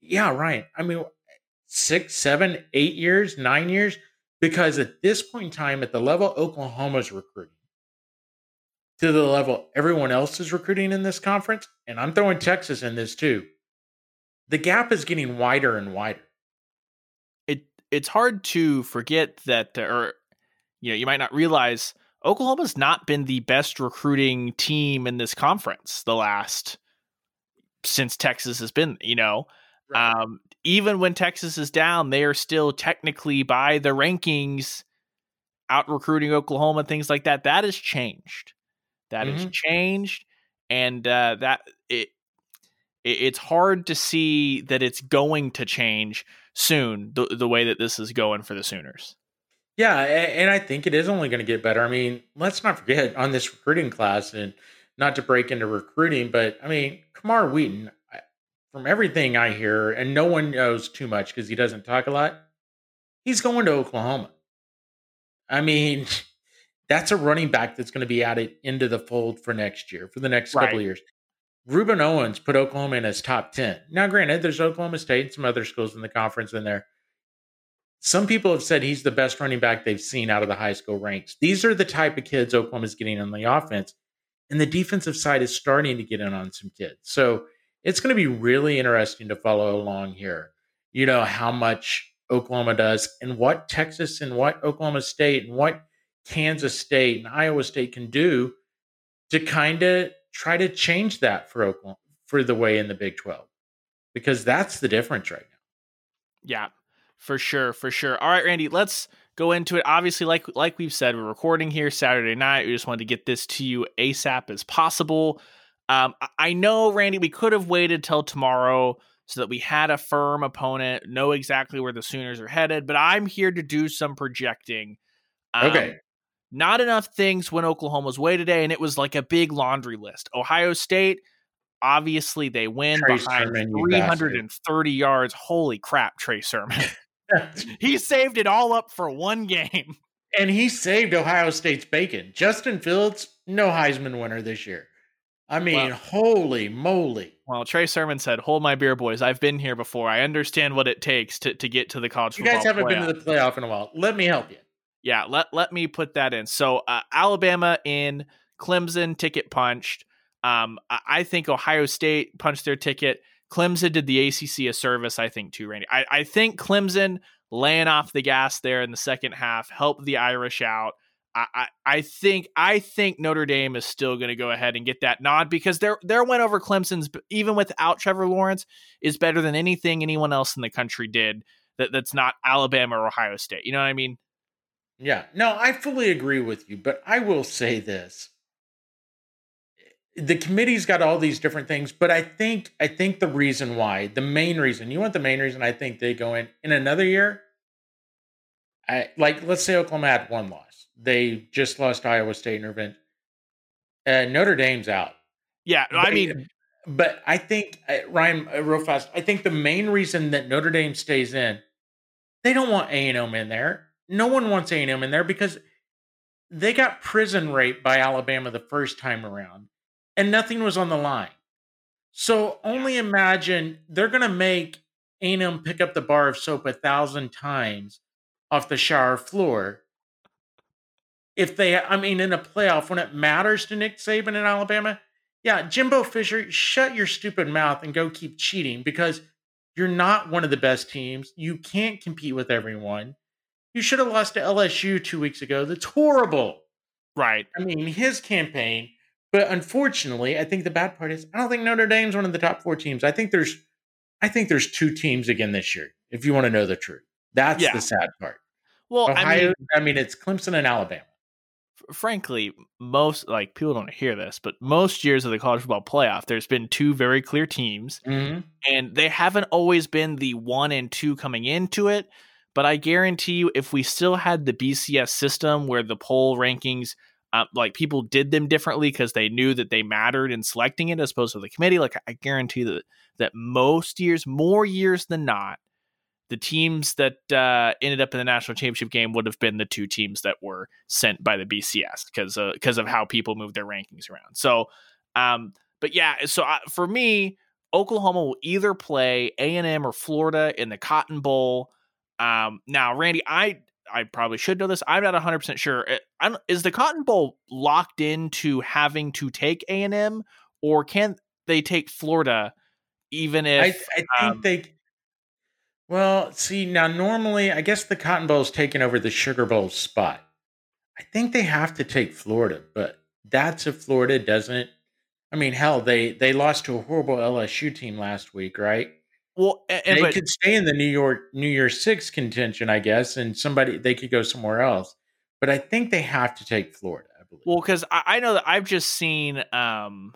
yeah, Ryan, I mean, six, seven, eight years, nine years, because at this point in time, at the level Oklahoma's recruiting, to the level everyone else is recruiting in this conference, and I'm throwing Texas in this too, the gap is getting wider and wider. It it's hard to forget that, or you know, you might not realize Oklahoma's not been the best recruiting team in this conference the last since Texas has been. You know, right. um, even when Texas is down, they are still technically by the rankings out recruiting Oklahoma, things like that. That has changed. That mm-hmm. has changed, and uh, that it, it it's hard to see that it's going to change soon. The the way that this is going for the Sooners. Yeah, and I think it is only going to get better. I mean, let's not forget on this recruiting class, and not to break into recruiting, but I mean, Camar Wheaton, from everything I hear, and no one knows too much because he doesn't talk a lot, he's going to Oklahoma. I mean, that's a running back that's going to be added into the fold for next year, for the next right. couple of years. Rueben Owens put Oklahoma in his top 10. Now, granted, there's Oklahoma State and some other schools in the conference in there. Some people have said he's the best running back they've seen out of the high school ranks. These are the type of kids Oklahoma's getting on the offense. And the defensive side is starting to get in on some kids. So it's going to be really interesting to follow along here. You know, how much Oklahoma does and what Texas and what Oklahoma State and what Kansas State and Iowa State can do to kind of try to change that for Oklahoma for the way in the Big 12 because that's the difference right now. Yeah, for sure, for sure. All right, Randy, let's go into it. Obviously, like like we've said, we're recording here Saturday night. We just wanted to get this to you ASAP as possible. Um, I know, Randy, we could have waited till tomorrow so that we had a firm opponent, know exactly where the Sooners are headed. But I'm here to do some projecting. Um, okay. Not enough things when Oklahoma's way today, and it was like a big laundry list. Ohio State, obviously they win Trey behind Sermon, 330 yards. Holy crap, Trey Sermon. he saved it all up for one game. And he saved Ohio State's bacon. Justin Fields, no Heisman winner this year. I mean, well, holy moly. Well, Trey Sermon said, Hold my beer, boys. I've been here before. I understand what it takes to, to get to the college you guys haven't playoff. been to the playoff in a while. Let me help you. Yeah, let, let me put that in. So, uh, Alabama in, Clemson ticket punched. Um, I think Ohio State punched their ticket. Clemson did the ACC a service, I think, too, Randy. I, I think Clemson laying off the gas there in the second half helped the Irish out. I, I, I think I think Notre Dame is still going to go ahead and get that nod because their their win over Clemson's even without Trevor Lawrence is better than anything anyone else in the country did that that's not Alabama or Ohio State. You know what I mean? Yeah. No, I fully agree with you, but I will say this the committee's got all these different things, but I think I think the reason why, the main reason, you want the main reason I think they go in in another year. I like let's say Oklahoma had one loss. They just lost Iowa State in event. Uh, Notre Dame's out. Yeah, I mean, but I think uh, Ryan, uh, real fast. I think the main reason that Notre Dame stays in, they don't want A and M in there. No one wants A and M in there because they got prison raped by Alabama the first time around and nothing was on the line. So only imagine they're going to make A&M pick up the bar of soap a thousand times off the shower floor. If they, I mean, in a playoff when it matters to Nick Saban in Alabama, yeah, Jimbo Fisher, shut your stupid mouth and go keep cheating because you're not one of the best teams. You can't compete with everyone. You should have lost to LSU two weeks ago. That's horrible. Right. I mean, his campaign but unfortunately, I think the bad part is I don't think Notre Dame's one of the top four teams. I think there's I think there's two teams again this year, if you want to know the truth. That's yeah. the sad part. Well, Ohio, I mean, I mean, it's Clemson and Alabama. Frankly, most like people don't hear this, but most years of the college football playoff, there's been two very clear teams, mm-hmm. and they haven't always been the one and two coming into it. But I guarantee you, if we still had the BCS system where the poll rankings uh, like people did them differently because they knew that they mattered in selecting it as opposed to the committee. Like I guarantee that that most years, more years than not, the teams that uh, ended up in the national championship game would have been the two teams that were sent by the BCS because because uh, of how people move their rankings around. So, um, but yeah, so uh, for me, Oklahoma will either play A and M or Florida in the Cotton Bowl. Um, now, Randy, I I probably should know this. I'm not 100 percent sure. Uh, is the Cotton Bowl locked into having to take A and M, or can they take Florida? Even if I, I think um, they well, see, now normally, I guess the Cotton Bowl is taking over the Sugar Bowl spot. I think they have to take Florida, but that's if Florida doesn't. I mean, hell, they they lost to a horrible LSU team last week, right? Well, and, they but, could stay in the New York New Year's Six contention, I guess, and somebody they could go somewhere else. But I think they have to take Florida. I believe. Well, because I, I know that I've just seen um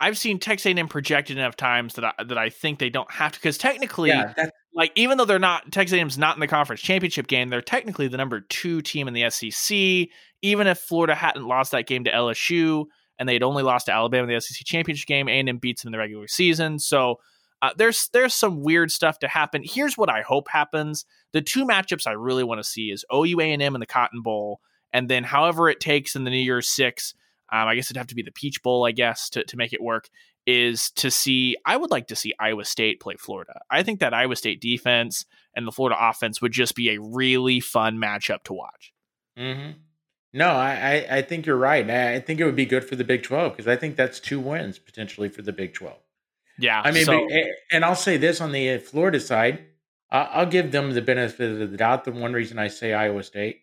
I've seen Texas A&M projected enough times that I, that I think they don't have to because technically, yeah, like even though they're not Texas A&M's not in the conference championship game, they're technically the number two team in the SEC. Even if Florida hadn't lost that game to LSU and they'd only lost to Alabama in the SEC championship game, A&M beats them in the regular season. So uh, there's there's some weird stuff to happen. Here's what I hope happens: the two matchups I really want to see is OU A&M in the Cotton Bowl, and then however it takes in the New Year's Six um, I guess it'd have to be the Peach Bowl, I guess, to, to make it work, is to see, I would like to see Iowa State play Florida. I think that Iowa State defense and the Florida offense would just be a really fun matchup to watch. Mm-hmm. No, I, I, think you're right. I think it would be good for the Big 12 because I think that's two wins potentially for the Big 12. Yeah. I mean, so, and I'll say this on the uh, Florida side, I'll give them the benefit of the doubt. The one reason I say Iowa State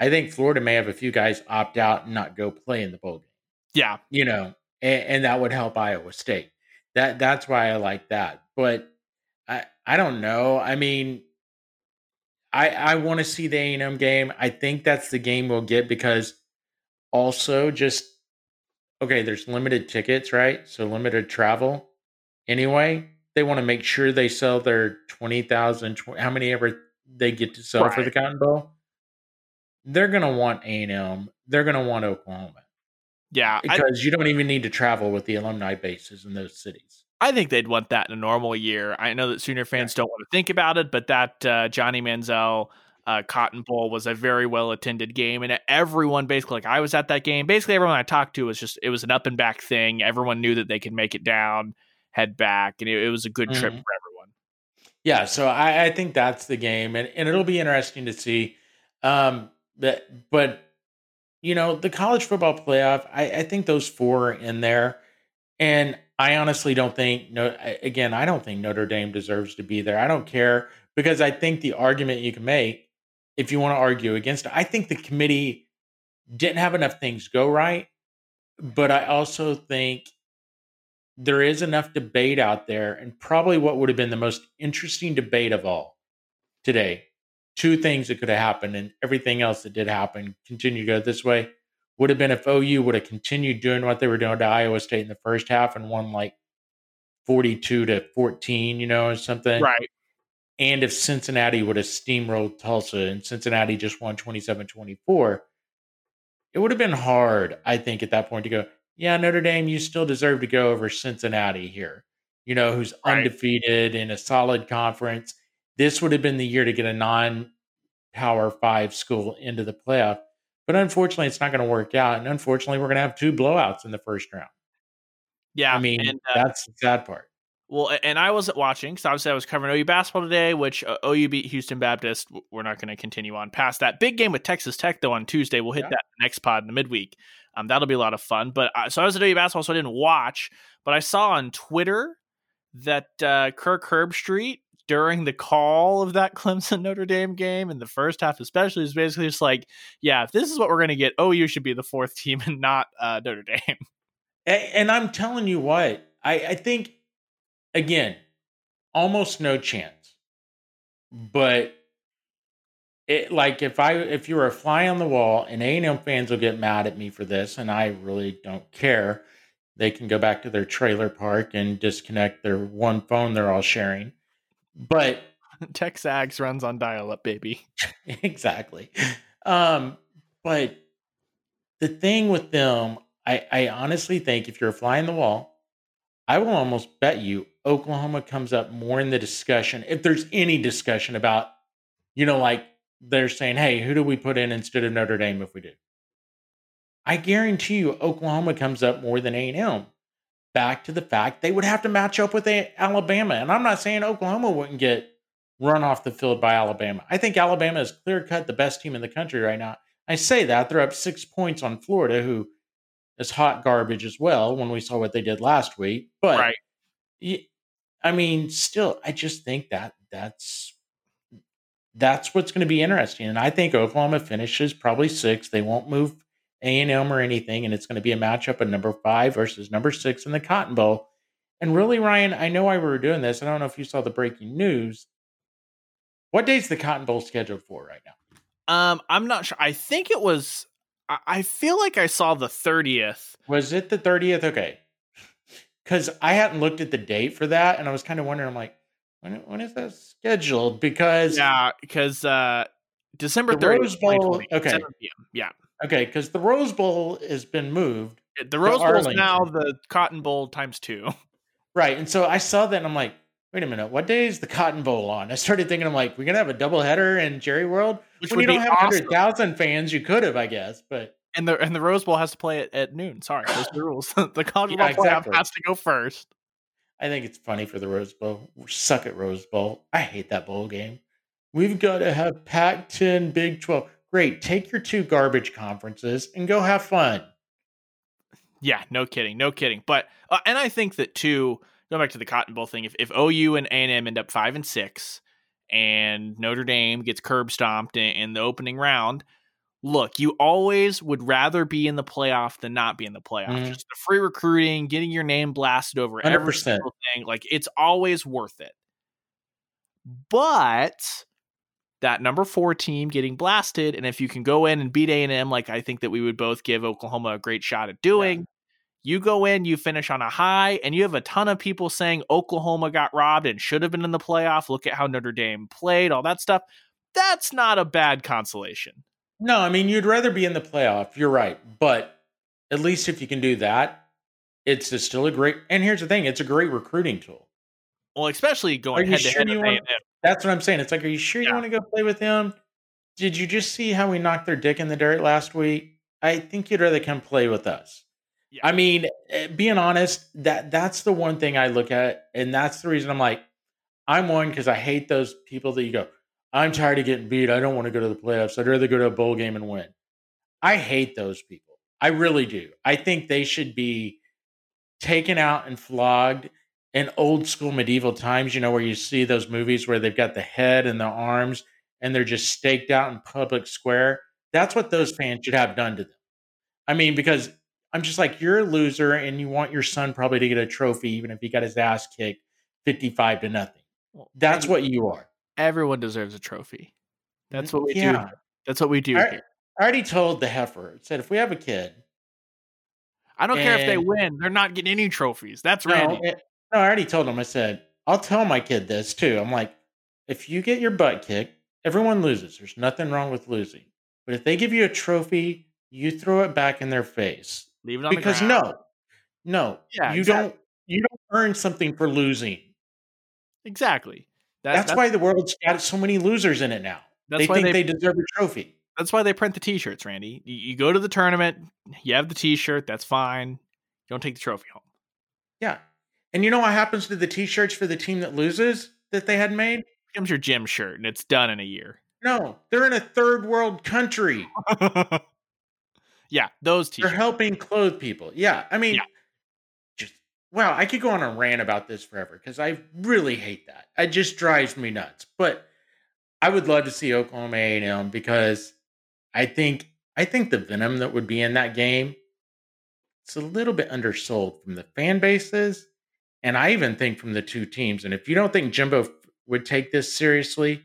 I think Florida may have a few guys opt out and not go play in the bowl game. Yeah, you know, and, and that would help Iowa State. That that's why I like that. But I I don't know. I mean, I I want to see the A and M game. I think that's the game we'll get because also just okay. There's limited tickets, right? So limited travel. Anyway, they want to make sure they sell their twenty thousand. How many ever they get to sell right. for the Cotton Bowl? they're going to want A&M. They're going to want Oklahoma. Yeah. Because I, you don't even need to travel with the alumni bases in those cities. I think they'd want that in a normal year. I know that Sooner fans yeah. don't want to think about it, but that uh, Johnny Manziel uh, Cotton Bowl was a very well attended game, and everyone basically like I was at that game. Basically, everyone I talked to was just it was an up and back thing. Everyone knew that they could make it down, head back, and it, it was a good trip mm-hmm. for everyone. Yeah, so I, I, think that's the game, and, and it'll be interesting to see. Um, but but you know the college football playoff. I, I think those four are in there, and I honestly don't think no. Again, I don't think Notre Dame deserves to be there. I don't care because I think the argument you can make, if you want to argue against it, I think the committee didn't have enough things go right, but I also think there is enough debate out there, and probably what would have been the most interesting debate of all today two things that could have happened, and everything else that did happen continue to go this way would have been if OU would have continued doing what they were doing to Iowa State in the first half and won like 42 to 14, you know, or something. Right. And if Cincinnati would have steamrolled Tulsa and Cincinnati just won 27 24, it would have been hard, I think, at that point to go, yeah, Notre Dame, you still deserve to go over Cincinnati here, you know, who's right. undefeated in a solid conference this would have been the year to get a non power five school into the playoff. But unfortunately, it's not going to work out. And unfortunately, we're going to have two blowouts in the first round. Yeah. I mean, and, uh, that's the sad part. Well, and I wasn't watching because obviously I was covering OU basketball today, which uh, OU beat Houston Baptist. We're not going to continue on past that. Big game with Texas Tech, though, on Tuesday. We'll hit yeah. that next pod in the midweek. Um, that'll be a lot of fun. But uh, so I was at OU basketball, so I didn't watch. But I saw on Twitter that uh, Kirk Herbstreit during the call of that Clemson Notre Dame game in the first half, especially, is basically just like, yeah, if this is what we're going to get, OU should be the fourth team and not uh, Notre Dame. And I'm telling you what, I, I think, again, almost no chance. But it like if I if you were a fly on the wall, and A and M fans will get mad at me for this, and I really don't care. They can go back to their trailer park and disconnect their one phone they're all sharing. But Texags runs on dial up, baby. exactly. Um, but the thing with them, I, I honestly think if you're a fly on the wall, I will almost bet you Oklahoma comes up more in the discussion, if there's any discussion about, you know, like they're saying, hey, who do we put in instead of Notre Dame if we do? I guarantee you Oklahoma comes up more than A&M. Back to the fact they would have to match up with Alabama. And I'm not saying Oklahoma wouldn't get run off the field by Alabama. I think Alabama is clear cut the best team in the country right now. I say that they're up six points on Florida, who is hot garbage as well when we saw what they did last week. But right. I mean, still, I just think that that's that's what's going to be interesting. And I think Oklahoma finishes probably six. They won't move A and M or anything, and it's going to be a matchup of number five versus number six in the Cotton Bowl. And really, Ryan, I know why we were doing this. I don't know if you saw the breaking news. What day's the Cotton Bowl scheduled for right now? Um, I'm not sure. I think it was. I feel like I saw the 30th. Was it the 30th? Okay. Because I hadn't looked at the date for that, and I was kind of wondering. I'm like, when when is that scheduled? Because yeah, because uh, December 30th. Bowl, okay. Yeah. Okay, because the Rose Bowl has been moved. The Rose Bowl is now the Cotton Bowl times two. Right, and so I saw that, and I'm like, wait a minute, what day is the Cotton Bowl on? I started thinking, I'm like, we're gonna have a double header in Jerry World. Which when you don't have awesome. hundred thousand fans, you could have, I guess, but and the and the Rose Bowl has to play at, at noon. Sorry, those are the rules. the college yeah, football exactly. has to go first. I think it's funny for the Rose Bowl. We suck at Rose Bowl. I hate that bowl game. We've got to have Pac-10, Big 12. Great, take your two garbage conferences and go have fun. Yeah, no kidding, no kidding. But uh, and I think that too going back to the Cotton Bowl thing, if, if OU and A&M end up five and six, and Notre Dame gets curb stomped in, in, the opening round, look, you always would rather be in the playoff than not be in the playoff. Mm-hmm. Just the free recruiting, getting your name blasted over 100%. every single thing, like it's always worth it. But that number four team getting blasted, and if you can go in and beat A and M, like I think that we would both give Oklahoma a great shot at doing. Yeah you go in, you finish on a high, and you have a ton of people saying Oklahoma got robbed and should have been in the playoff. Look at how Notre Dame played, all that stuff. That's not a bad consolation. No, I mean, you'd rather be in the playoff. You're right. But at least if you can do that, it's still a great. And here's the thing it's a great recruiting tool. Well, especially going head sure to head. That's what I'm saying. It's like, are you sure yeah. you want to go play with him? Did you just see how we knocked their dick in the dirt last week? I think you'd rather come play with us. Yeah. I mean, eh, being honest, that that's the one thing I look at, and that's the reason I'm like, I'm one because I hate those people that you go, I'm tired of getting beat. I don't want to go to the playoffs. I'd rather go to a bowl game and win. I hate those people. I really do. I think they should be taken out and flogged in old school medieval times, you know, where you see those movies where they've got the head and the arms and they're just staked out in public square. That's what those fans should have done to them. I mean, because I'm just like, you're a loser and you want your son probably to get a trophy, even if he got his ass kicked 55 to nothing. That's what you are. Everyone deserves a trophy. That's what we yeah. do. That's what we do. I, I, already told the heifer, said if we have a kid. I don't care if they win, they're not getting any trophies. That's no, Randy. It, no, I already told him, I said, I'll tell my kid this too. I'm like, if you get your butt kicked, everyone loses. There's nothing wrong with losing. But if they give you a trophy, you throw it back in their face. Leave it on because no, no, yeah, you exactly. don't. You don't earn something for losing. Exactly. That, that's, that's, why the world's got so many losers in it now. they think they, they, deserve a trophy. That's why they print the T-shirts, Randy. You, you go to the tournament, you have the T-shirt. That's fine. You don't take the trophy home. Yeah, and you know what happens to the T-shirts for the team that loses that they had made? It becomes your gym shirt, and it's done in a year. No, they're in a third world country. Yeah, those t-shirts. They're helping clothe people. Yeah, I mean, yeah. Wow, I could go on a rant about this forever because I really hate that. It just drives me nuts. But I would love to see Oklahoma A&M because I think I think the venom that would be in that game it's a little bit undersold from the fan bases, and I even think from the two teams. And if you don't think Jimbo would take this seriously,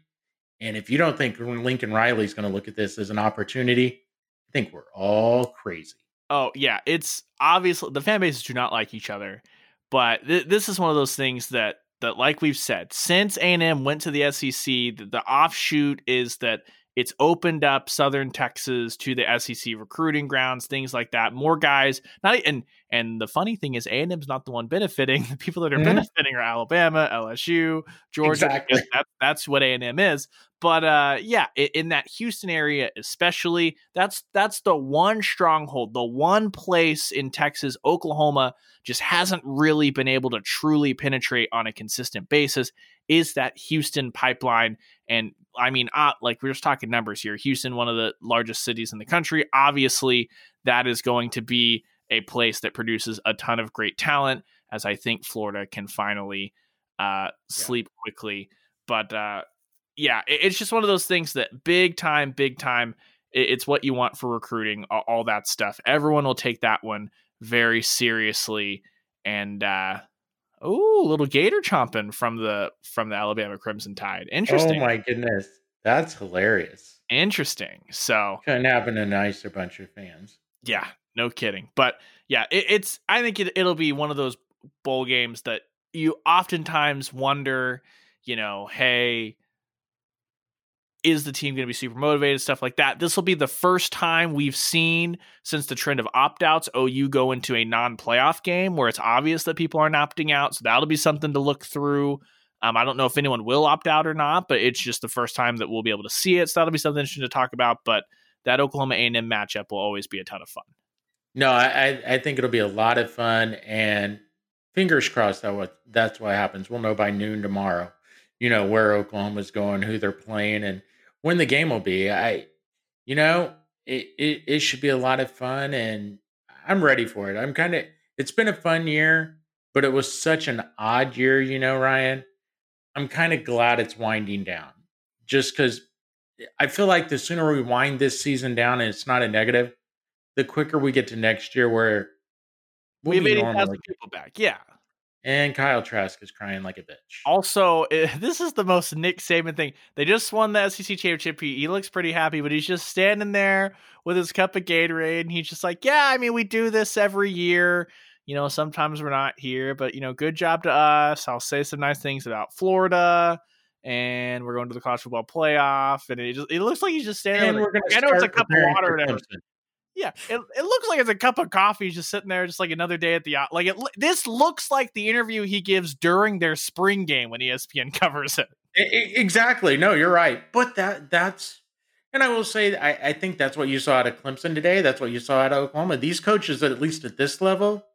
and if you don't think Lincoln Riley is going to look at this as an opportunity, I think we're all crazy. Oh yeah, it's obviously the fan bases do not like each other, but th- this is one of those things that that like we've said since A and M went to the SEC, the, the offshoot is that it's opened up Southern Texas to the SEC recruiting grounds, things like that. More guys, not and and the funny thing is, A and M's not the one benefiting. The people that are mm-hmm. benefiting are Alabama, LSU, Georgia. Exactly. That, that's what A and M is. But uh, yeah, in that Houston area, especially, that's that's the one stronghold, the one place in Texas, Oklahoma just hasn't really been able to truly penetrate on a consistent basis. Is that Houston pipeline? And I mean, uh, like we're just talking numbers here. Houston, one of the largest cities in the country. Obviously, that is going to be a place that produces a ton of great talent. As I think Florida can finally uh, sleep yeah. quickly. But uh, yeah, it's just one of those things that big time, big time. It's what you want for recruiting, all that stuff. Everyone will take that one very seriously. And uh, oh, little gator chomping from the from the Alabama Crimson Tide. Oh Interesting. Oh my goodness, that's hilarious. Interesting. So couldn't happen to nicer bunch of fans. Yeah, no kidding. But yeah, it, it's. I think it, it'll be one of those bowl games that you oftentimes wonder. You know, hey, is the team going to be super motivated stuff like that this will be the first time we've seen since the trend of opt-outs ou go into a non-playoff game where it's obvious that people aren't opting out so that'll be something to look through um, i don't know if anyone will opt out or not but it's just the first time that we'll be able to see it so that'll be something interesting to talk about but that oklahoma a&m matchup will always be a ton of fun no i, I think it'll be a lot of fun and fingers crossed that what that's what happens we'll know by noon tomorrow you know where oklahoma's going who they're playing and when the game will be. I, you know, it, it, it should be a lot of fun and I'm ready for it. I'm kind of, it's been a fun year, but it was such an odd year, you know, Ryan. I'm kind of glad it's winding down just because I feel like the sooner we wind this season down and it's not a negative, the quicker we get to next year where we'll we have 80,000 people back. Yeah. And Kyle Trask is crying like a bitch. Also, this is the most Nick Saban thing. They just won the SEC championship. He, he looks pretty happy, but he's just standing there with his cup of Gatorade, and he's just like, "Yeah, I mean, we do this every year. You know, sometimes we're not here, but you know, good job to us. I'll say some nice things about Florida." And we're going to the college football playoff, and it just it looks like he's just standing. And we're to. I know it's a cup of water. Yeah, it, it looks like it's a cup of coffee just sitting there, just like another day at the uh, like. It this looks like the interview he gives during their spring game when ESPN covers it. Exactly. No, you're right. But that that's, and I will say, I, I think that's what you saw out of Clemson today. That's what you saw out of Oklahoma. These coaches, at least at this level,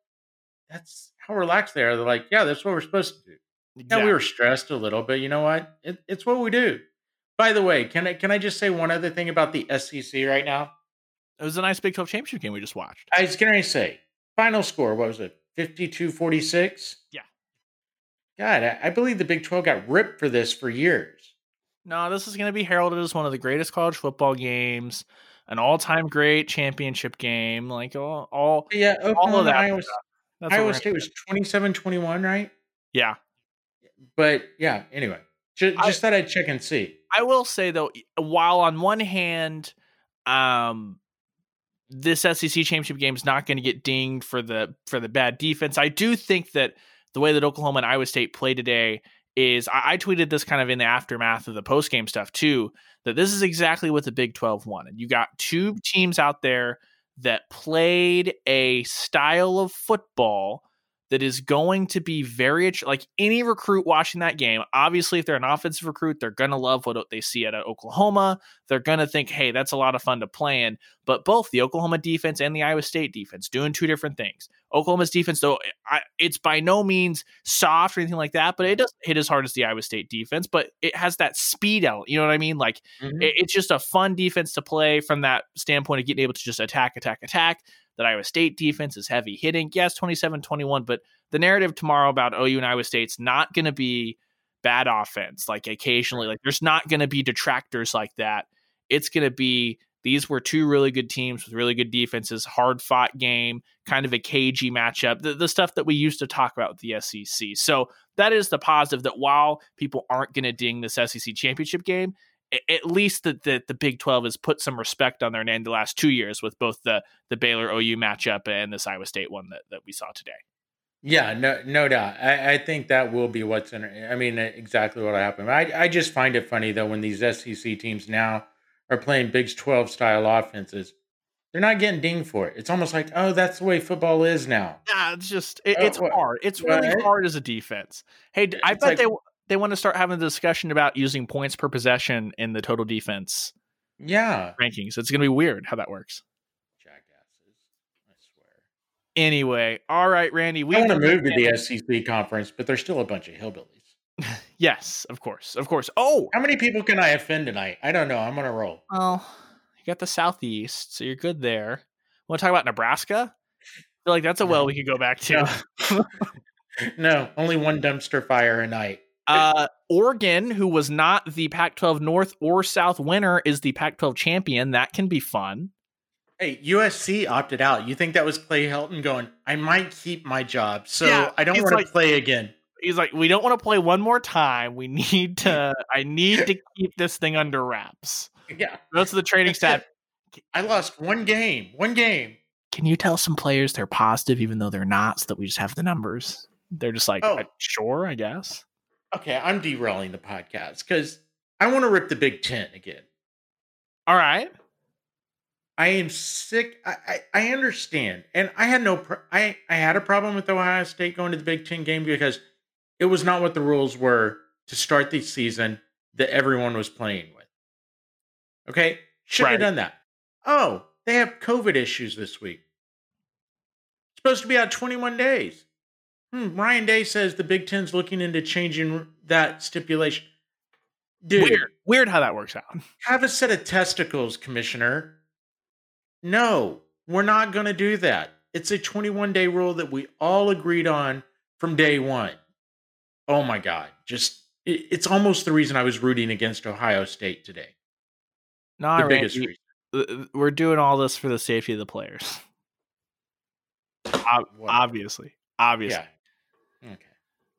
that's how relaxed they are. They're like, yeah, that's what we're supposed to do. Exactly. Yeah, we were stressed a little, but you know what? It, it's what we do. By the way, can I can I just say one other thing about the SEC right now? It was a nice Big 12 championship game we just watched. I was going to say, final score, what was it? 52 46? Yeah. God, I, I believe the Big 12 got ripped for this for years. No, this is going to be heralded as one of the greatest college football games, an all-time great championship game, like all, all yeah, all of that. Iowa, Iowa State was 27-21, right? Yeah. But yeah, anyway, just, just I, thought I'd check and see. I will say though, while on one hand, um, this SEC championship game is not going to get dinged for the for the bad defense. I do think that the way that Oklahoma and Iowa State play today is I, I tweeted this kind of in the aftermath of the post game stuff too. That this is exactly what the Big Twelve wanted. You got two teams out there that played a style of football that is going to be very like any recruit watching that game. Obviously, if they're an offensive recruit, they're going to love what they see at Oklahoma. They're going to think, hey, that's a lot of fun to play in. But both the Oklahoma defense and the Iowa State defense doing two different things. Oklahoma's defense, though, I, it's by no means soft or anything like that, but it doesn't hit as hard as the Iowa State defense, but it has that speed element. You know what I mean? Like, mm-hmm. it, it's just a fun defense to play from that standpoint of getting able to just attack, attack, attack that Iowa State defense is heavy hitting. Yes, 27 21, but the narrative tomorrow about OU and Iowa State's not going to be bad offense. Like occasionally, like there's not going to be detractors like that. It's going to be these were two really good teams with really good defenses, hard fought game, kind of a cagey matchup, the, the stuff that we used to talk about with the SEC. So that is the positive that while people aren't going to ding this SEC championship game, at least that the, the Big 12 has put some respect on their name the last two years with both the the Baylor OU matchup and this Iowa State one that, that we saw today. Yeah, no, no doubt. I, I think that will be what's in. I mean, exactly what happened. I, I just find it funny though when these SEC teams now are playing Big 12 style offenses, they're not getting dinged for it. It's almost like, oh, that's the way football is now. Yeah, it's just it, oh, it's oh, hard. It's really right? hard as a defense. Hey, I bet like, they they want to start having a discussion about using points per possession in the total defense. Yeah, rankings. It's going to be weird how that works. Jackasses, I swear. Anyway, all right, Randy. We want to move to the SEC conference, but there's still a bunch of hillbillies. yes, of course, of course. Oh, how many people can I offend tonight? I don't know. I'm on a roll. Well, you got the Southeast, so you're good there. Want to talk about Nebraska? I feel like that's a well we could go back to. No, no only one dumpster fire a night. Uh, Oregon, who was not the Pac 12 North or South winner, is the Pac 12 champion. That can be fun. Hey, USC opted out. You think that was Clay Helton going, I might keep my job, so yeah, I don't want like, to play again. He's like, we don't want to play one more time. We need to, I need to keep this thing under wraps. Yeah. Most of the training staff. I lost one game. One game. Can you tell some players they're positive even though they're not so that we just have the numbers? They're just like, oh. sure, I guess okay, I'm derailing the podcast because I want to rip the Big Ten again. All right. I am sick. I, I, I understand, and I had no. Pro- I I had a problem with Ohio State going to the Big Ten game because it was not what the rules were to start the season that everyone was playing with. Okay, should right. have done that. Oh, they have COVID issues this week. supposed to be out 21 days. Hmm, Ryan Day says the Big Ten's looking into changing that stipulation. Dude, weird. Weird how that works out. Have a set of testicles, Commissioner. No, we're not going to do that. It's a 21 day rule that we all agreed on from day one. Oh my God. Just, it, it's almost the reason I was rooting against Ohio State today. Not the biggest reason. We're doing all this for the safety of the players. Obviously. Obviously. Yeah. Okay.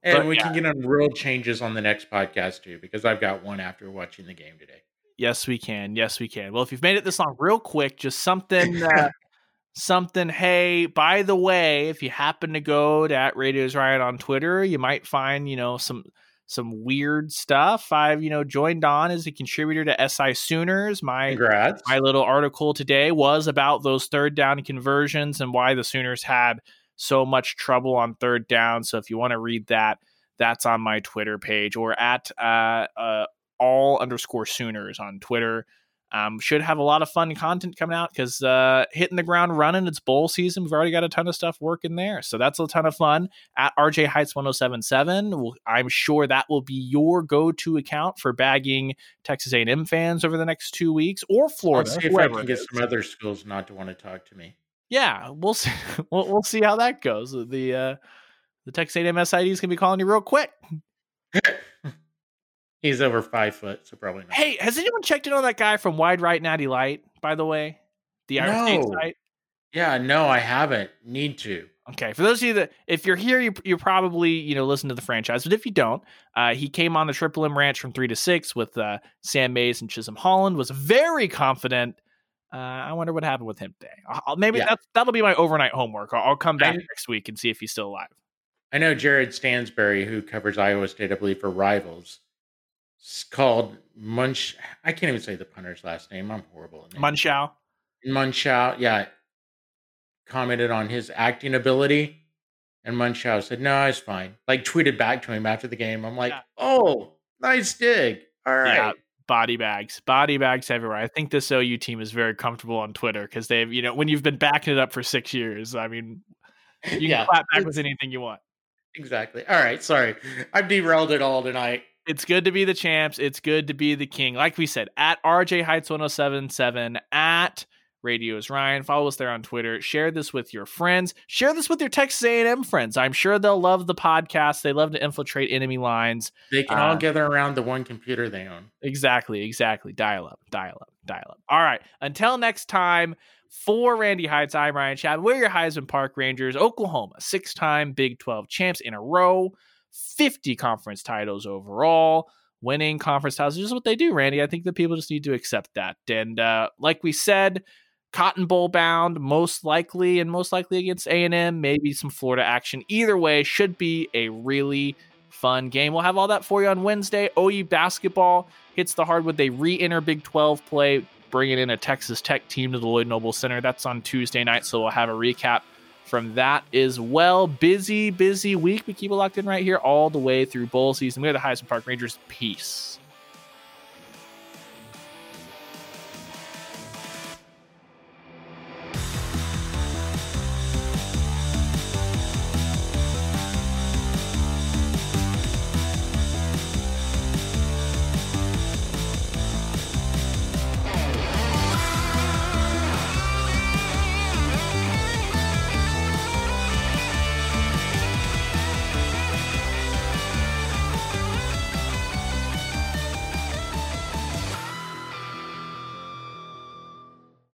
And but, we yeah. can get on real changes on the next podcast too, because I've got one after watching the game today. Yes, we can. Yes, we can. Well, if you've made it this long, real quick, just something, uh, something. Hey, by the way, if you happen to go to at Radios Riot on Twitter, you might find you know some some weird stuff. I've you know joined on as a contributor to SI Sooners. My Congrats. my little article today was about those third down conversions and why the Sooners had so much trouble on third down. So if you want to read that, that's on my Twitter page or at uh, uh, all underscore Sooners on Twitter. Um, should have a lot of fun content coming out because uh, hitting the ground running. It's bowl season. We've already got a ton of stuff working there, so that's a ton of fun. At RJ Heights 1077, I'm sure that will be your go-to account for bagging Texas A&M fans over the next two weeks, or Florida. I'll see if I can get some other schools not to want to talk to me yeah, we'll see. We'll, we'll see how that goes. The uh, the Texas A&M SIDs can be calling you real quick. He's over five foot, so probably not. Hey, has anyone checked in on that guy from Wide Right Natty Lite? By the way, the Irish no. State site. Yeah, no, I haven't. Need to. Okay, for those of you that if you're here, you you probably you know listen to the franchise, but if you don't, uh, he came on the Triple M Ranch from three to six with uh, Sam Mays and Chisholm Holland. Was very confident uh, I wonder what happened with him today. I'll, maybe yeah. that's, that'll be my overnight homework. I'll, I'll come back I, next week and see if he's still alive. I know Jared Stansberry, who covers Iowa State, I believe, for Rivals, called Munch. I can't even say the punter's last name. I'm horrible. At Mundschau. Mundschau, yeah, commented on his acting ability, and Mundschau said, "No, it's fine." Like tweeted back to him after the game. I'm like, yeah. "Oh, nice dig. All right." Yeah, body bags, body bags everywhere. I think this OU team is very comfortable on Twitter because they've, you know, when you've been backing it up for six years, I mean, you yeah, can clap back with anything you want. Exactly. All right. Sorry. I've derailed it all tonight. It's good to be the champs. It's good to be the king. Like we said, at RJ Heights 1077, at Radios Ryan. Follow us there on Twitter. Share this with your friends. Share this with your Texas A&M friends. I'm sure they'll love the podcast. They love to infiltrate enemy lines. They can uh, all gather around the one computer they own. Exactly, exactly. Dial up, dial up, dial up. All right. Until next time, for Randy Heights, I'm Ryan Chad. We're your Heisman Park Rangers. Oklahoma, six-time Big 12 champs in a row, 50 conference titles overall winning conference titles. Is what they do, Randy. I think that people just need to accept that. And uh, like we said, Cotton Bowl bound, most likely, and most likely against A and M. Maybe some Florida action. Either way, should be a really fun game. We'll have all that for you on Wednesday. OU basketball hits the hardwood. They re-enter Big 12 play bringing in a Texas Tech team to the Lloyd Noble Center. That's on Tuesday night, so we'll have a recap from that as well. Busy, busy week. We keep it locked in right here all the way through bowl season. We are the Heisman Park Rangers. Peace.